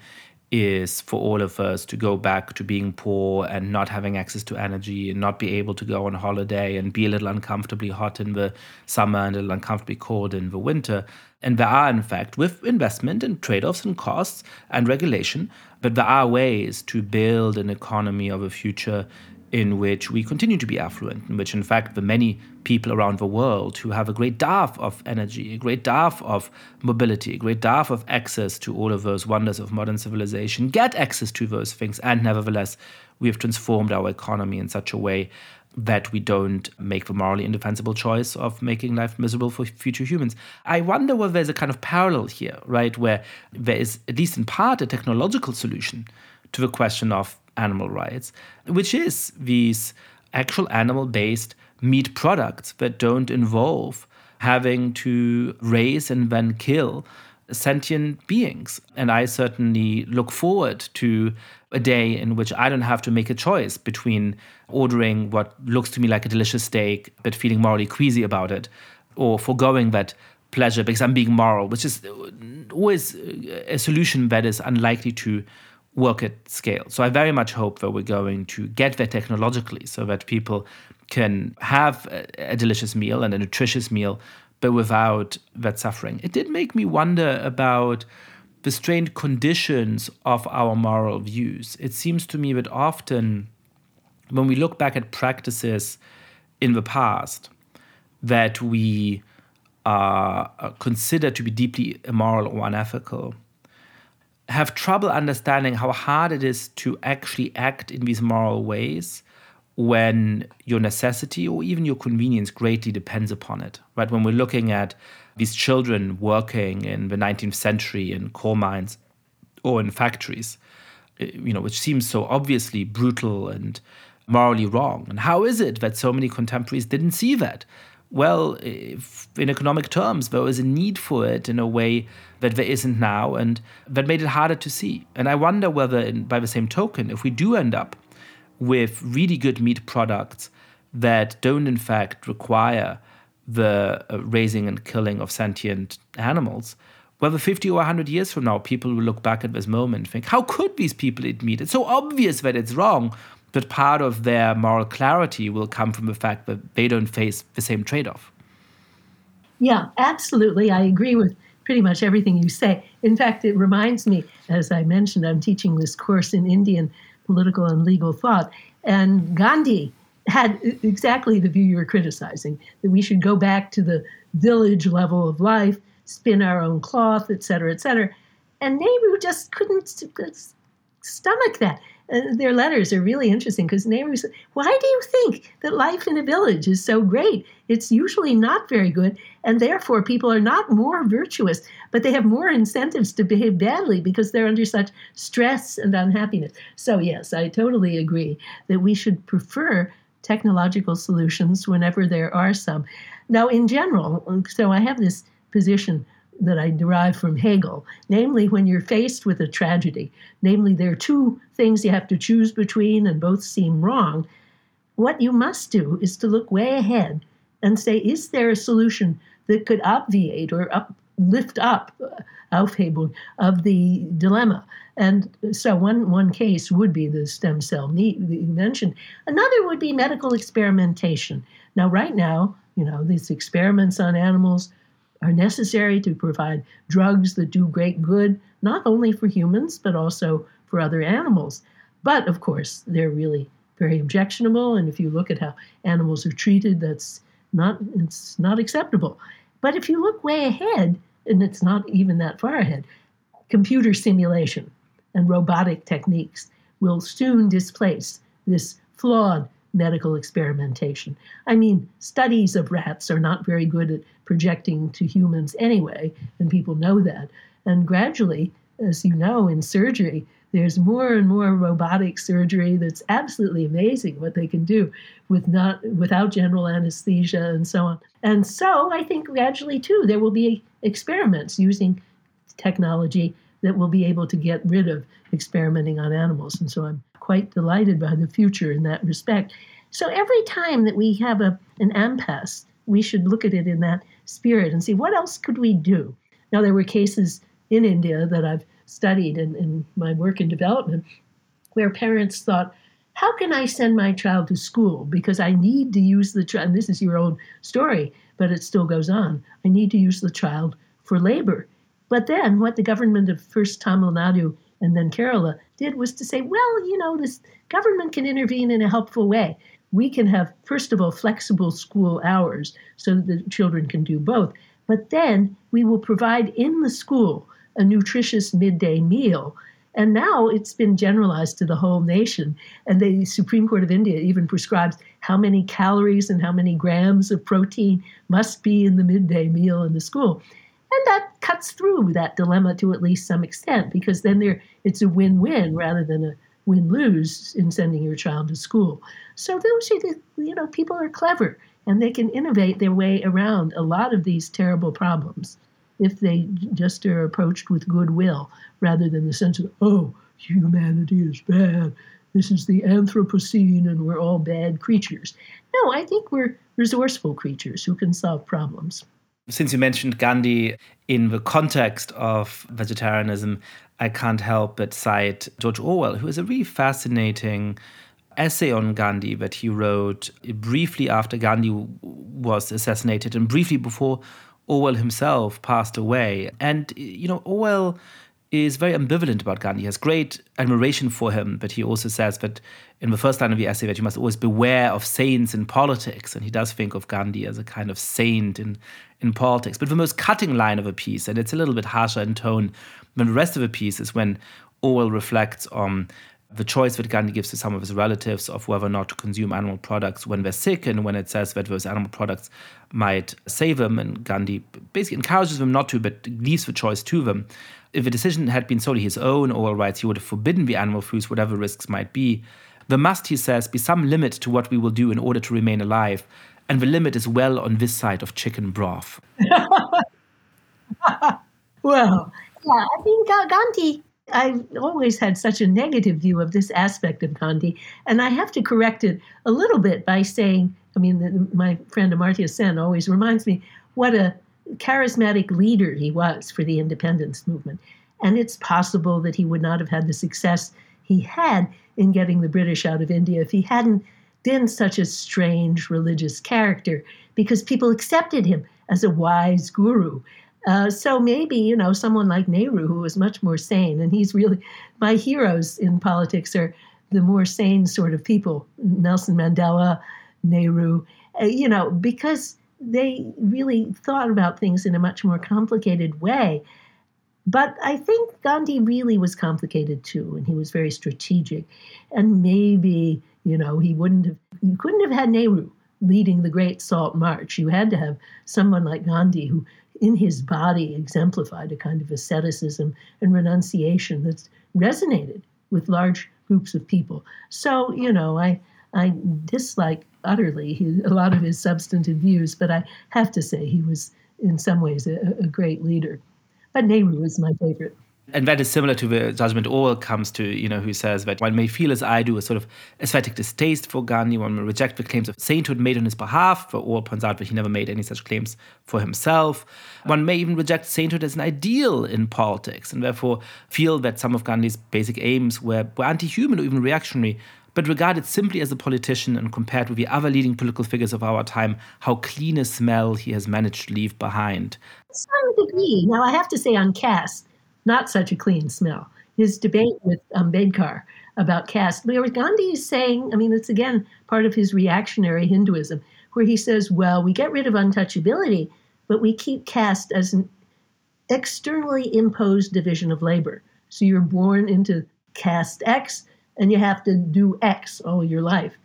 is for all of us to go back to being poor and not having access to energy and not be able to go on holiday and be a little uncomfortably hot in the summer and a little uncomfortably cold in the winter. And there are, in fact, with investment and trade offs and costs and regulation, but there are ways to build an economy of a future in which we continue to be affluent, in which, in fact, the many people around the world who have a great dearth of energy, a great dearth of mobility, a great dearth of access to all of those wonders of modern civilization get access to those things. And nevertheless, we have transformed our economy in such a way that we don't make the morally indefensible choice of making life miserable for future humans. I wonder whether there's a kind of parallel here, right, where there is, at least in part, a technological solution to the question of animal rights, which is these actual animal based meat products that don't involve having to raise and then kill sentient beings. And I certainly look forward to a day in which I don't have to make a choice between ordering what looks to me like a delicious steak but feeling morally queasy about it or foregoing that pleasure because I'm being moral, which is always a solution that is unlikely to work at scale. So I very much hope that we're going to get there technologically so that people can have a, a delicious meal and a nutritious meal, but without that suffering. It did make me wonder about the strained conditions of our moral views. It seems to me that often when we look back at practices in the past that we uh, consider to be deeply immoral or unethical, have trouble understanding how hard it is to actually act in these moral ways when your necessity or even your convenience greatly depends upon it. Right? When we're looking at these children working in the 19th century in coal mines or in factories, eh, you know, which seems so obviously brutal and morally wrong. And how is it that so many contemporaries didn't see that? Well, in economic terms, there was a need for it in a way that there isn't now, and that made it harder to see. And I wonder whether, in, by the same token, if we do end up with really good meat products that don't, in fact, require the uh, raising and killing of sentient animals, whether 50 or 100 years from now, people will look back at this moment and think, how could these people eat meat? It's so obvious that it's wrong but part of their moral clarity will come from the fact that they don't face the same trade off. Yeah, absolutely. I agree with pretty much everything you say. In fact, it reminds me, as I mentioned, I'm teaching this course in Indian political and legal thought, and Gandhi had exactly the view you're criticizing that we should go back to the village level of life, spin our own cloth, et cetera, et cetera. And Nehru just couldn't stomach that. Uh, their letters are really interesting because said, Why do you think that life in a village is so great? It's usually not very good, and therefore people are not more virtuous, but they have more incentives to behave badly because they're under such stress and unhappiness. So, yes, I totally agree that we should prefer technological solutions whenever there are some. Now, in general, so I have this position that I derive from Hegel, namely, when you're faced with a tragedy, namely, there are two things you have to choose between and both seem wrong. What you must do is to look way ahead and say, is there a solution that could obviate or up, lift up uh, Aufhebung of the dilemma? And so one, one case would be the stem cell need that you mentioned. Another would be medical experimentation. Now, right now, you know, these experiments on animals are necessary to provide drugs that do great good, not only for humans, but also for other animals. But of course, they're really very objectionable. And if you look at how animals are treated, that's not, it's not acceptable. But if you look way ahead, and it's not even that far ahead, computer simulation and robotic techniques will soon displace this flawed medical experimentation. I mean, studies of rats are not very good at projecting to humans anyway, and people know that. And gradually, as you know, in surgery, there's more and more robotic surgery that's absolutely amazing what they can do with not without general anesthesia and so on. And so I think gradually too there will be experiments using technology that we'll be able to get rid of experimenting on animals. And so I'm quite delighted by the future in that respect. So every time that we have a, an impasse, we should look at it in that spirit and see what else could we do. Now, there were cases in India that I've studied in, in my work in development where parents thought, how can I send my child to school? Because I need to use the child, and this is your own story, but it still goes on. I need to use the child for labor. But then what the government of first Tamil Nadu and then Kerala did was to say, well, you know, this government can intervene in a helpful way. We can have, first of all, flexible school hours so that the children can do both. But then we will provide in the school a nutritious midday meal. And now it's been generalized to the whole nation. And the Supreme Court of India even prescribes how many calories and how many grams of protein must be in the midday meal in the school. And that cuts through that dilemma to at least some extent because then there it's a win-win rather than a win-lose in sending your child to school. So those are the you know people are clever and they can innovate their way around a lot of these terrible problems if they just are approached with goodwill rather than the sense of oh humanity is bad. This is the anthropocene and we're all bad creatures. No i think we're resourceful creatures who can solve problems since you mentioned Gandhi in the context of vegetarianism, I can't help but cite George Orwell, who has a really fascinating essay on Gandhi that he wrote briefly after Gandhi was assassinated and briefly before Orwell himself passed away. And, you know, Orwell is very ambivalent about Gandhi. He has great admiration for him, but he also says that in the first line of the essay that you must always beware of saints in politics. And he does think of Gandhi as a kind of saint in, in politics. But the most cutting line of a piece, and it's a little bit harsher in tone than the rest of the piece, is when Orwell reflects on the choice that Gandhi gives to some of his relatives of whether or not to consume animal products when they're sick, and when it says that those animal products might save them, and Gandhi basically encourages them not to, but leaves the choice to them. If a decision had been solely his own, Orwell writes, he would have forbidden the animal foods, whatever risks might be. There must, he says, be some limit to what we will do in order to remain alive, and the limit is well on this side of chicken broth. <laughs> well, yeah, I think Gandhi I've always had such a negative view of this aspect of Gandhi, and I have to correct it a little bit by saying, I mean, the, my friend Amartya Sen always reminds me what a charismatic leader he was for the independence movement. And it's possible that he would not have had the success he had in getting the British out of India if he hadn't been such a strange religious character, because people accepted him as a wise guru. Uh, so maybe, you know, someone like Nehru, who was much more sane, and he's really my heroes in politics are the more sane sort of people Nelson Mandela, Nehru, uh, you know, because they really thought about things in a much more complicated way. But I think Gandhi really was complicated too, and he was very strategic. And maybe, you know, he wouldn't have, you couldn't have had Nehru leading the Great Salt March. You had to have someone like Gandhi who, in his body, exemplified a kind of asceticism and renunciation that resonated with large groups of people. So, you know, I, I dislike utterly a lot of his substantive views, but I have to say he was, in some ways, a, a great leader. But Nehru was my favorite. And that is similar to the judgment Orwell comes to, you know, who says that one may feel as I do a sort of aesthetic distaste for Gandhi, one may reject the claims of sainthood made on his behalf, for Orwell points out that he never made any such claims for himself. One may even reject sainthood as an ideal in politics, and therefore feel that some of Gandhi's basic aims were, were anti-human or even reactionary, but regarded simply as a politician and compared with the other leading political figures of our time, how clean a smell he has managed to leave behind. some degree. Now, I have to say on caste, not such a clean smell. His debate with um, Ambedkar about caste, where Gandhi is saying, I mean, it's again part of his reactionary Hinduism, where he says, well, we get rid of untouchability, but we keep caste as an externally imposed division of labor. So you're born into caste X, and you have to do X all your life.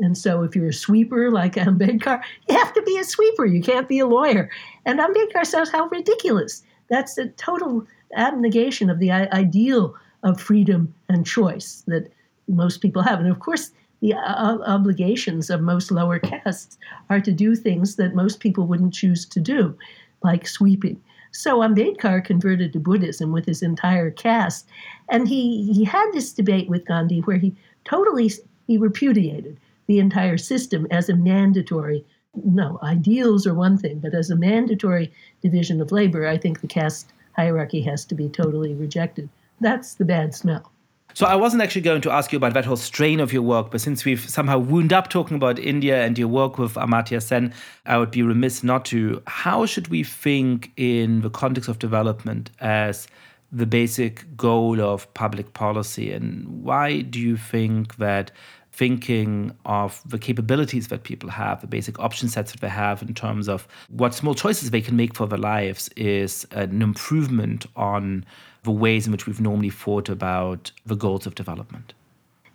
And so if you're a sweeper like <laughs> Ambedkar, you have to be a sweeper. You can't be a lawyer. And Ambedkar says how ridiculous. That's a total abnegation of the ideal of freedom and choice that most people have. And of course, the obligations of most lower castes are to do things that most people wouldn't choose to do, like sweeping. So Ambedkar converted to Buddhism with his entire caste, and he, he had this debate with Gandhi where he totally he repudiated the entire system as a mandatory. No, ideals are one thing, but as a mandatory division of labor, I think the caste hierarchy has to be totally rejected. That's the bad smell. So I wasn't actually going to ask you about that whole strain of your work, but since we've somehow wound up talking about India and your work with Amartya Sen, I would be remiss not to. How should we think in the context of development as the basic goal of public policy? And why do you think that thinking of the capabilities that people have, the basic option sets that they have in terms of what small choices they can make for their lives is an improvement on the ways in which we've normally thought about the goals of development.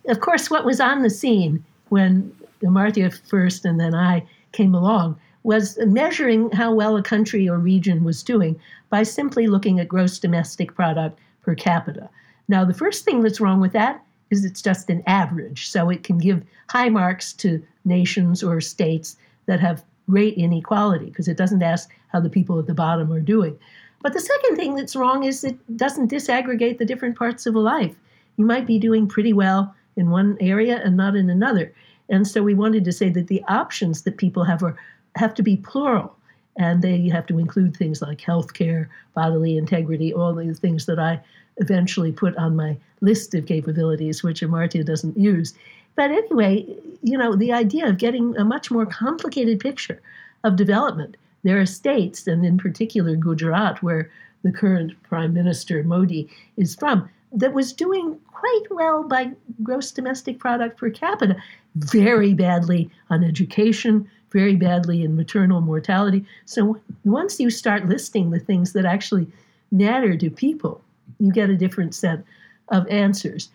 Of course, what was on the scene when Amartya first and then I came along was measuring how well a country or region was doing by simply looking at gross domestic product per capita. Now, the first thing that's wrong with that is it's just an average. So it can give high marks to nations or states that have great inequality because it doesn't ask how the people at the bottom are doing. But the second thing that's wrong is it doesn't disaggregate the different parts of a life. You might be doing pretty well in one area and not in another. And so we wanted to say that the options that people have are have to be plural. And they have to include things like healthcare, bodily integrity, all the things that I eventually put on my list of capabilities, which Amartya doesn't use. But anyway, you know, the idea of getting a much more complicated picture of development there are states, and in particular Gujarat, where the current Prime Minister Modi is from, that was doing quite well by gross domestic product per capita, very badly on education, very badly in maternal mortality. So once you start listing the things that actually matter to people, you get a different set of answers.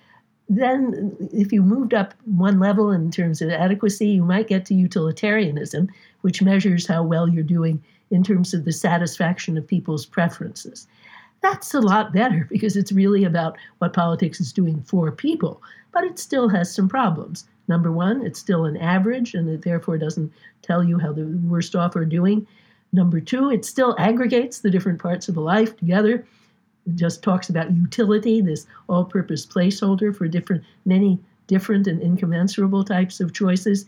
Then, if you moved up one level in terms of adequacy, you might get to utilitarianism, which measures how well you're doing in terms of the satisfaction of people's preferences. That's a lot better <laughs> because it's really about what politics is doing for people, but it still has some problems. Number one, it's still an average and it therefore doesn't tell you how the worst off are doing. Number two, it still aggregates the different parts of a life together. Just talks about utility, this all purpose placeholder for different, many different and incommensurable types of choices.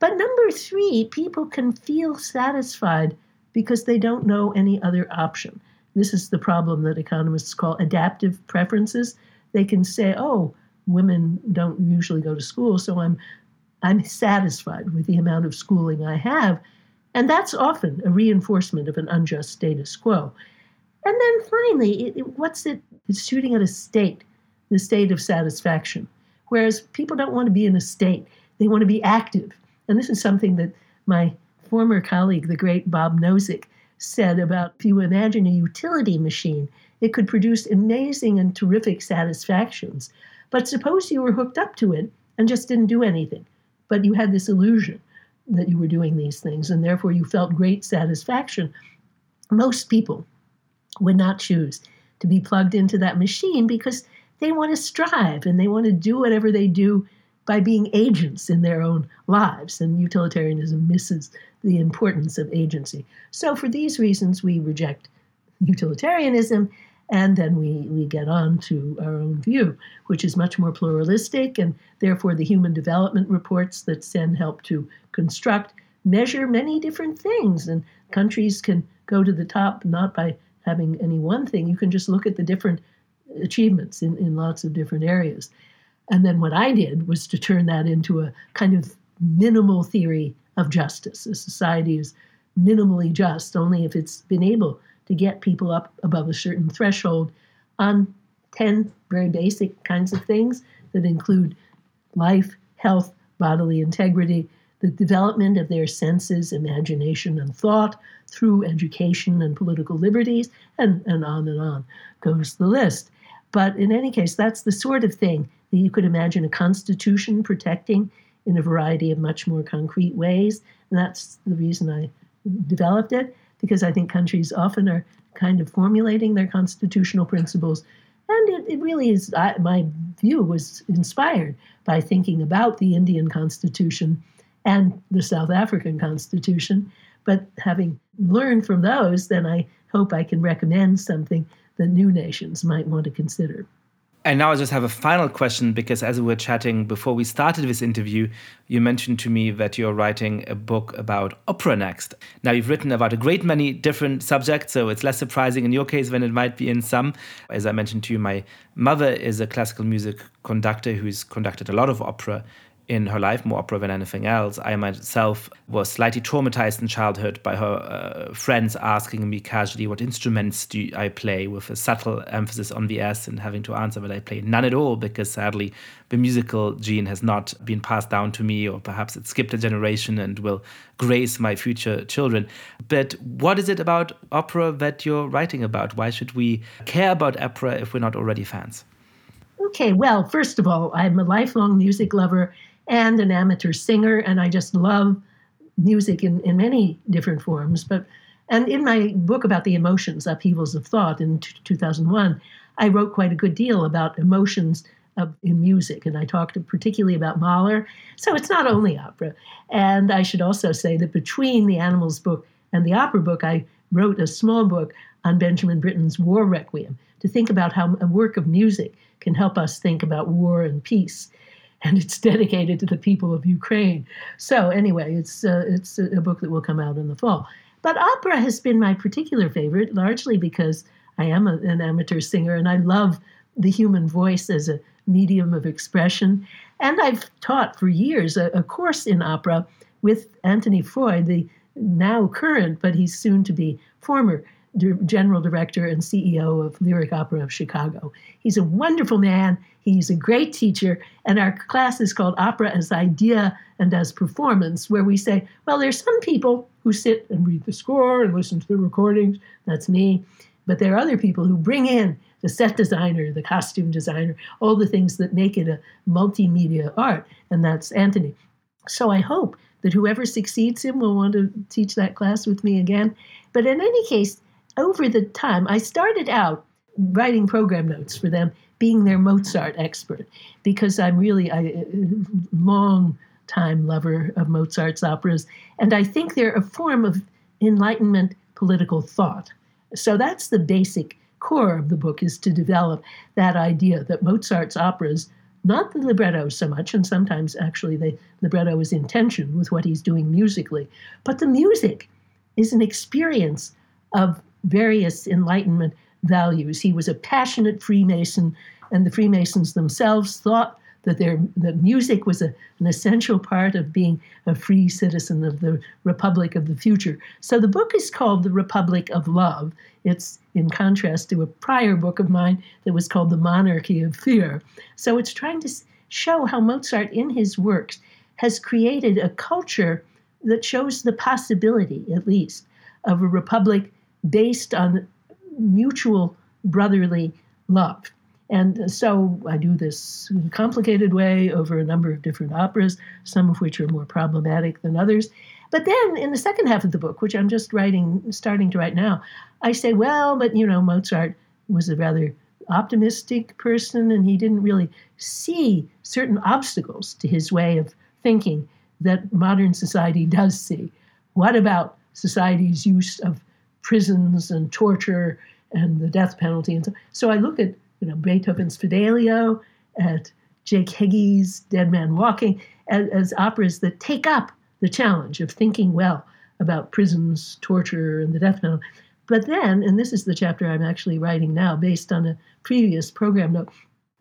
But number three, people can feel satisfied because they don't know any other option. This is the problem that economists call adaptive preferences. They can say, oh, women don't usually go to school, so I'm, I'm satisfied with the amount of schooling I have. And that's often a reinforcement of an unjust status quo. And then finally, it, it, what's it? It's shooting at a state, the state of satisfaction. Whereas people don't want to be in a state, they want to be active. And this is something that my former colleague, the great Bob Nozick, said about if you imagine a utility machine, it could produce amazing and terrific satisfactions. But suppose you were hooked up to it and just didn't do anything, but you had this illusion that you were doing these things, and therefore you felt great satisfaction. Most people would not choose to be plugged into that machine because they want to strive and they want to do whatever they do by being agents in their own lives. And utilitarianism misses the importance of agency. So, for these reasons, we reject utilitarianism and then we, we get on to our own view, which is much more pluralistic, and therefore the human development reports that Sen help to construct measure many different things. And countries can go to the top not by having any one thing, you can just look at the different achievements in, in lots of different areas. And then what I did was to turn that into a kind of minimal theory of justice. A society is minimally just only if it's been able to get people up above a certain threshold on 10 very basic kinds of things that include life, health, bodily integrity, the development of their senses, imagination, and thought through education and political liberties, and, and on and on goes the list. But in any case, that's the sort of thing that you could imagine a constitution protecting in a variety of much more concrete ways. And that's the reason I developed it, because I think countries often are kind of formulating their constitutional principles. And it, it really is, I, my view was inspired by thinking about the Indian Constitution and the South African Constitution. But having learned from those, then I hope I can recommend something that new nations might want to consider. And now I just have a final question because as we were chatting before we started this interview, you mentioned to me that you're writing a book about opera next. Now, you've written about a great many different subjects, so it's less surprising in your case than it might be in some. As I mentioned to you, my mother is a classical music conductor who's conducted a lot of opera in her life, more opera than anything else. I myself was slightly traumatized in childhood by her uh, friends asking me casually what instruments do I play, with a subtle emphasis on the S, and having to answer that I play none at all because sadly the musical gene has not been passed down to me, or perhaps it skipped a generation and will grace my future children. But what is it about opera that you're writing about? Why should we care about opera if we're not already fans? Okay, well, first of all, I'm a lifelong music lover and an amateur singer, and I just love music in, in many different forms. But and in my book about the emotions, upheavals of thought, in t- 2001, I wrote quite a good deal about emotions of, in music, and I talked particularly about Mahler. So it's not only opera. And I should also say that between the animals book and the opera book, I wrote a small book on Benjamin Britten's War Requiem to think about how a work of music can help us think about war and peace and it's dedicated to the people of Ukraine. So anyway, it's uh, it's a book that will come out in the fall. But opera has been my particular favorite, largely because I am a, an amateur singer and I love the human voice as a medium of expression. And I've taught for years a, a course in opera with Anthony Freud, the now current, but he's soon to be former general director and CEO of Lyric Opera of Chicago. He's a wonderful man. He's a great teacher. And our class is called Opera as Idea and as Performance, where we say, well, there's some people who sit and read the score and listen to the recordings. That's me. But there are other people who bring in the set designer, the costume designer, all the things that make it a multimedia art. And that's Anthony. So I hope that whoever succeeds him will want to teach that class with me again. But in any case, over the time, I started out writing program notes for them, being their Mozart expert, because I'm really a long time lover of Mozart's operas, and I think they're a form of Enlightenment political thought. So that's the basic core of the book is to develop that idea that Mozart's operas, not the libretto so much, and sometimes actually the libretto is in tension with what he's doing musically, but the music is an experience of various Enlightenment values. He was a passionate Freemason, and the Freemasons themselves thought that their that music was a, an essential part of being a free citizen of the Republic of the future. So the book is called The Republic of Love. It's in contrast to a prior book of mine that was called The Monarchy of Fear. So it's trying to show how Mozart, in his works, has created a culture that shows the possibility, at least, of a republic based on mutual brotherly love. And so I do this complicated way over a number of different operas, some of which are more problematic than others. But then in the second half of the book, which I'm just writing, starting to write now, I say, well, but you know, Mozart was a rather optimistic person and he didn't really see certain obstacles to his way of thinking that modern society does see. What about society's use of prisons and torture and the death penalty? And so, so I look at you know Beethoven's Fidelio, at Jake Heggie's Dead Man Walking, as, as operas that take up the challenge of thinking well about prisons, torture, and the death penalty. But then, and this is the chapter I'm actually writing now based on a previous program note,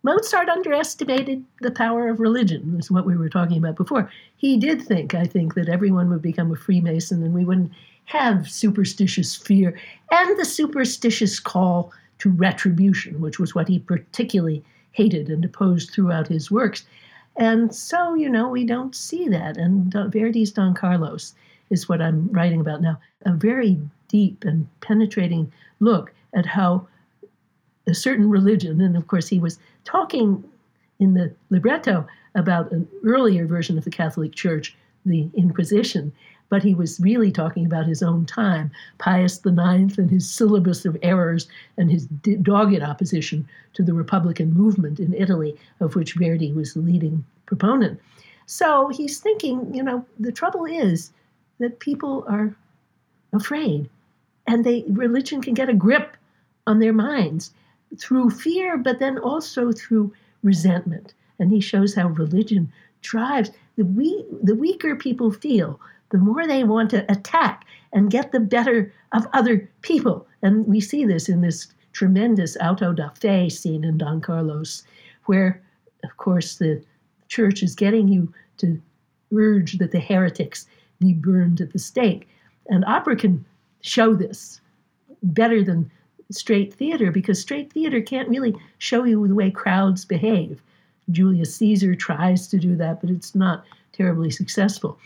Mozart underestimated the power of religion, is what we were talking about before. He did think, I think, that everyone would become a Freemason and we wouldn't have superstitious fear and the superstitious call to retribution, which was what he particularly hated and opposed throughout his works. And so, you know, we don't see that. And uh, Verdi's Don Carlos is what I'm writing about now a very deep and penetrating look at how a certain religion, and of course, he was talking in the libretto about an earlier version of the Catholic Church, the Inquisition, but he was really talking about his own time, Pius IX and his syllabus of errors and his dogged opposition to the Republican movement in Italy, of which Verdi was the leading proponent. So he's thinking, you know, the trouble is that people are afraid and they religion can get a grip on their minds through fear, but then also through resentment. And he shows how religion drives the we the weaker people feel, the more they want to attack and get the better of other people. And we see this in this tremendous auto da fe scene in Don Carlos, where, of course, the church is getting you to urge that the heretics be burned at the stake. And opera can show this better than straight theater because straight theater can't really show you the way crowds behave. Julius Caesar tries to do that, but it's not terribly successful.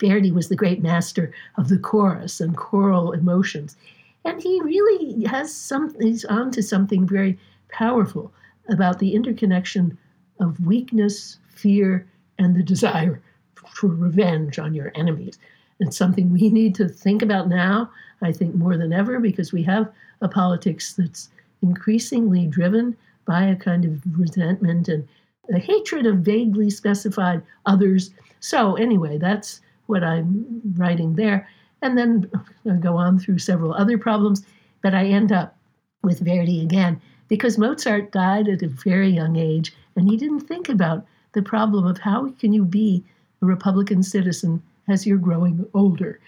Verdi was the great master of the chorus and choral emotions. And he really has some, he's onto something very powerful about the interconnection of weakness, fear, and the desire for revenge on your enemies. It's something we need to think about now, I think, more than ever, because we have a politics that's increasingly driven by a kind of resentment and a hatred of vaguely specified others. So, anyway, that's what I'm writing there. And then I go on through several other problems, but I end up with Verdi again because Mozart died at a very young age and he didn't think about the problem of how can you be a Republican citizen as you're growing older.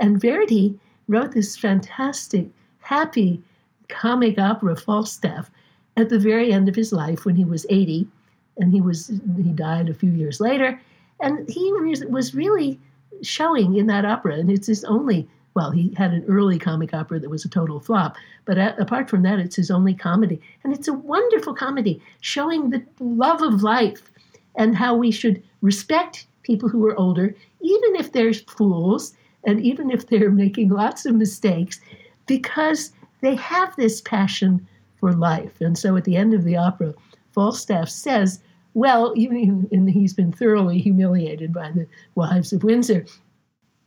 And Verdi wrote this fantastic, happy comic opera Falstaff at the very end of his life when he was 80 and he was he died a few years later and he was really showing in that opera and it's his only well he had an early comic opera that was a total flop but apart from that it's his only comedy and it's a wonderful comedy showing the love of life and how we should respect people who are older even if they're fools and even if they're making lots of mistakes, because they have this passion for life. And so at the end of the opera, Falstaff says, well, and he's been thoroughly humiliated by the wives of Windsor.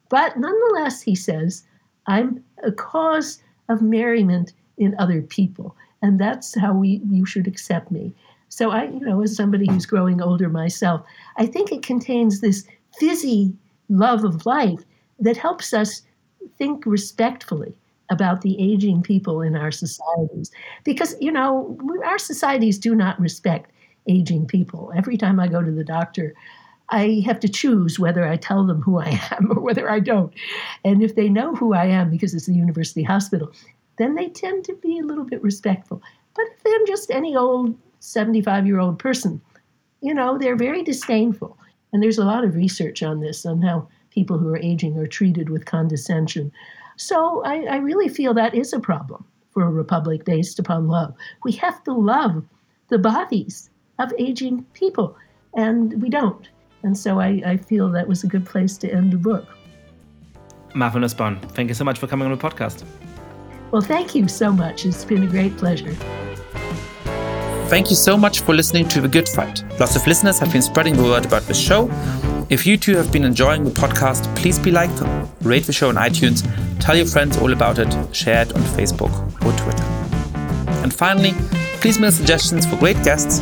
But nonetheless, he says, I'm a cause of merriment in other people. And that's how we you should accept me. So I, you know, as somebody who's growing older myself, I think it contains this fizzy love of life that helps us think respectfully about the aging people in our societies. Because, you know, our societies do not respect aging people. Every time I go to the doctor, I have to choose whether I tell them who I am or whether I don't. And if they know who I am because it's the university hospital, then they tend to be a little bit respectful. But if I'm just any old 75 year old person, you know, they're very disdainful. And there's a lot of research on this, on how people who are aging are treated with condescension. So I, I really feel that is a problem for a republic based upon love. We have to love the bodies of aging people, and we don't. And so I, I feel that was a good place to end the book. Martha Nussbaum, thank you so much for coming on the podcast. Well, thank you so much. It's been a great pleasure. Thank you so much for listening to The Good Fight. Lots of listeners have been spreading the word about the show. If you too have been enjoying the podcast, please be like, rate the show on iTunes, tell your friends all about it, share it on Facebook or Twitter. And finally, please mail suggestions for great guests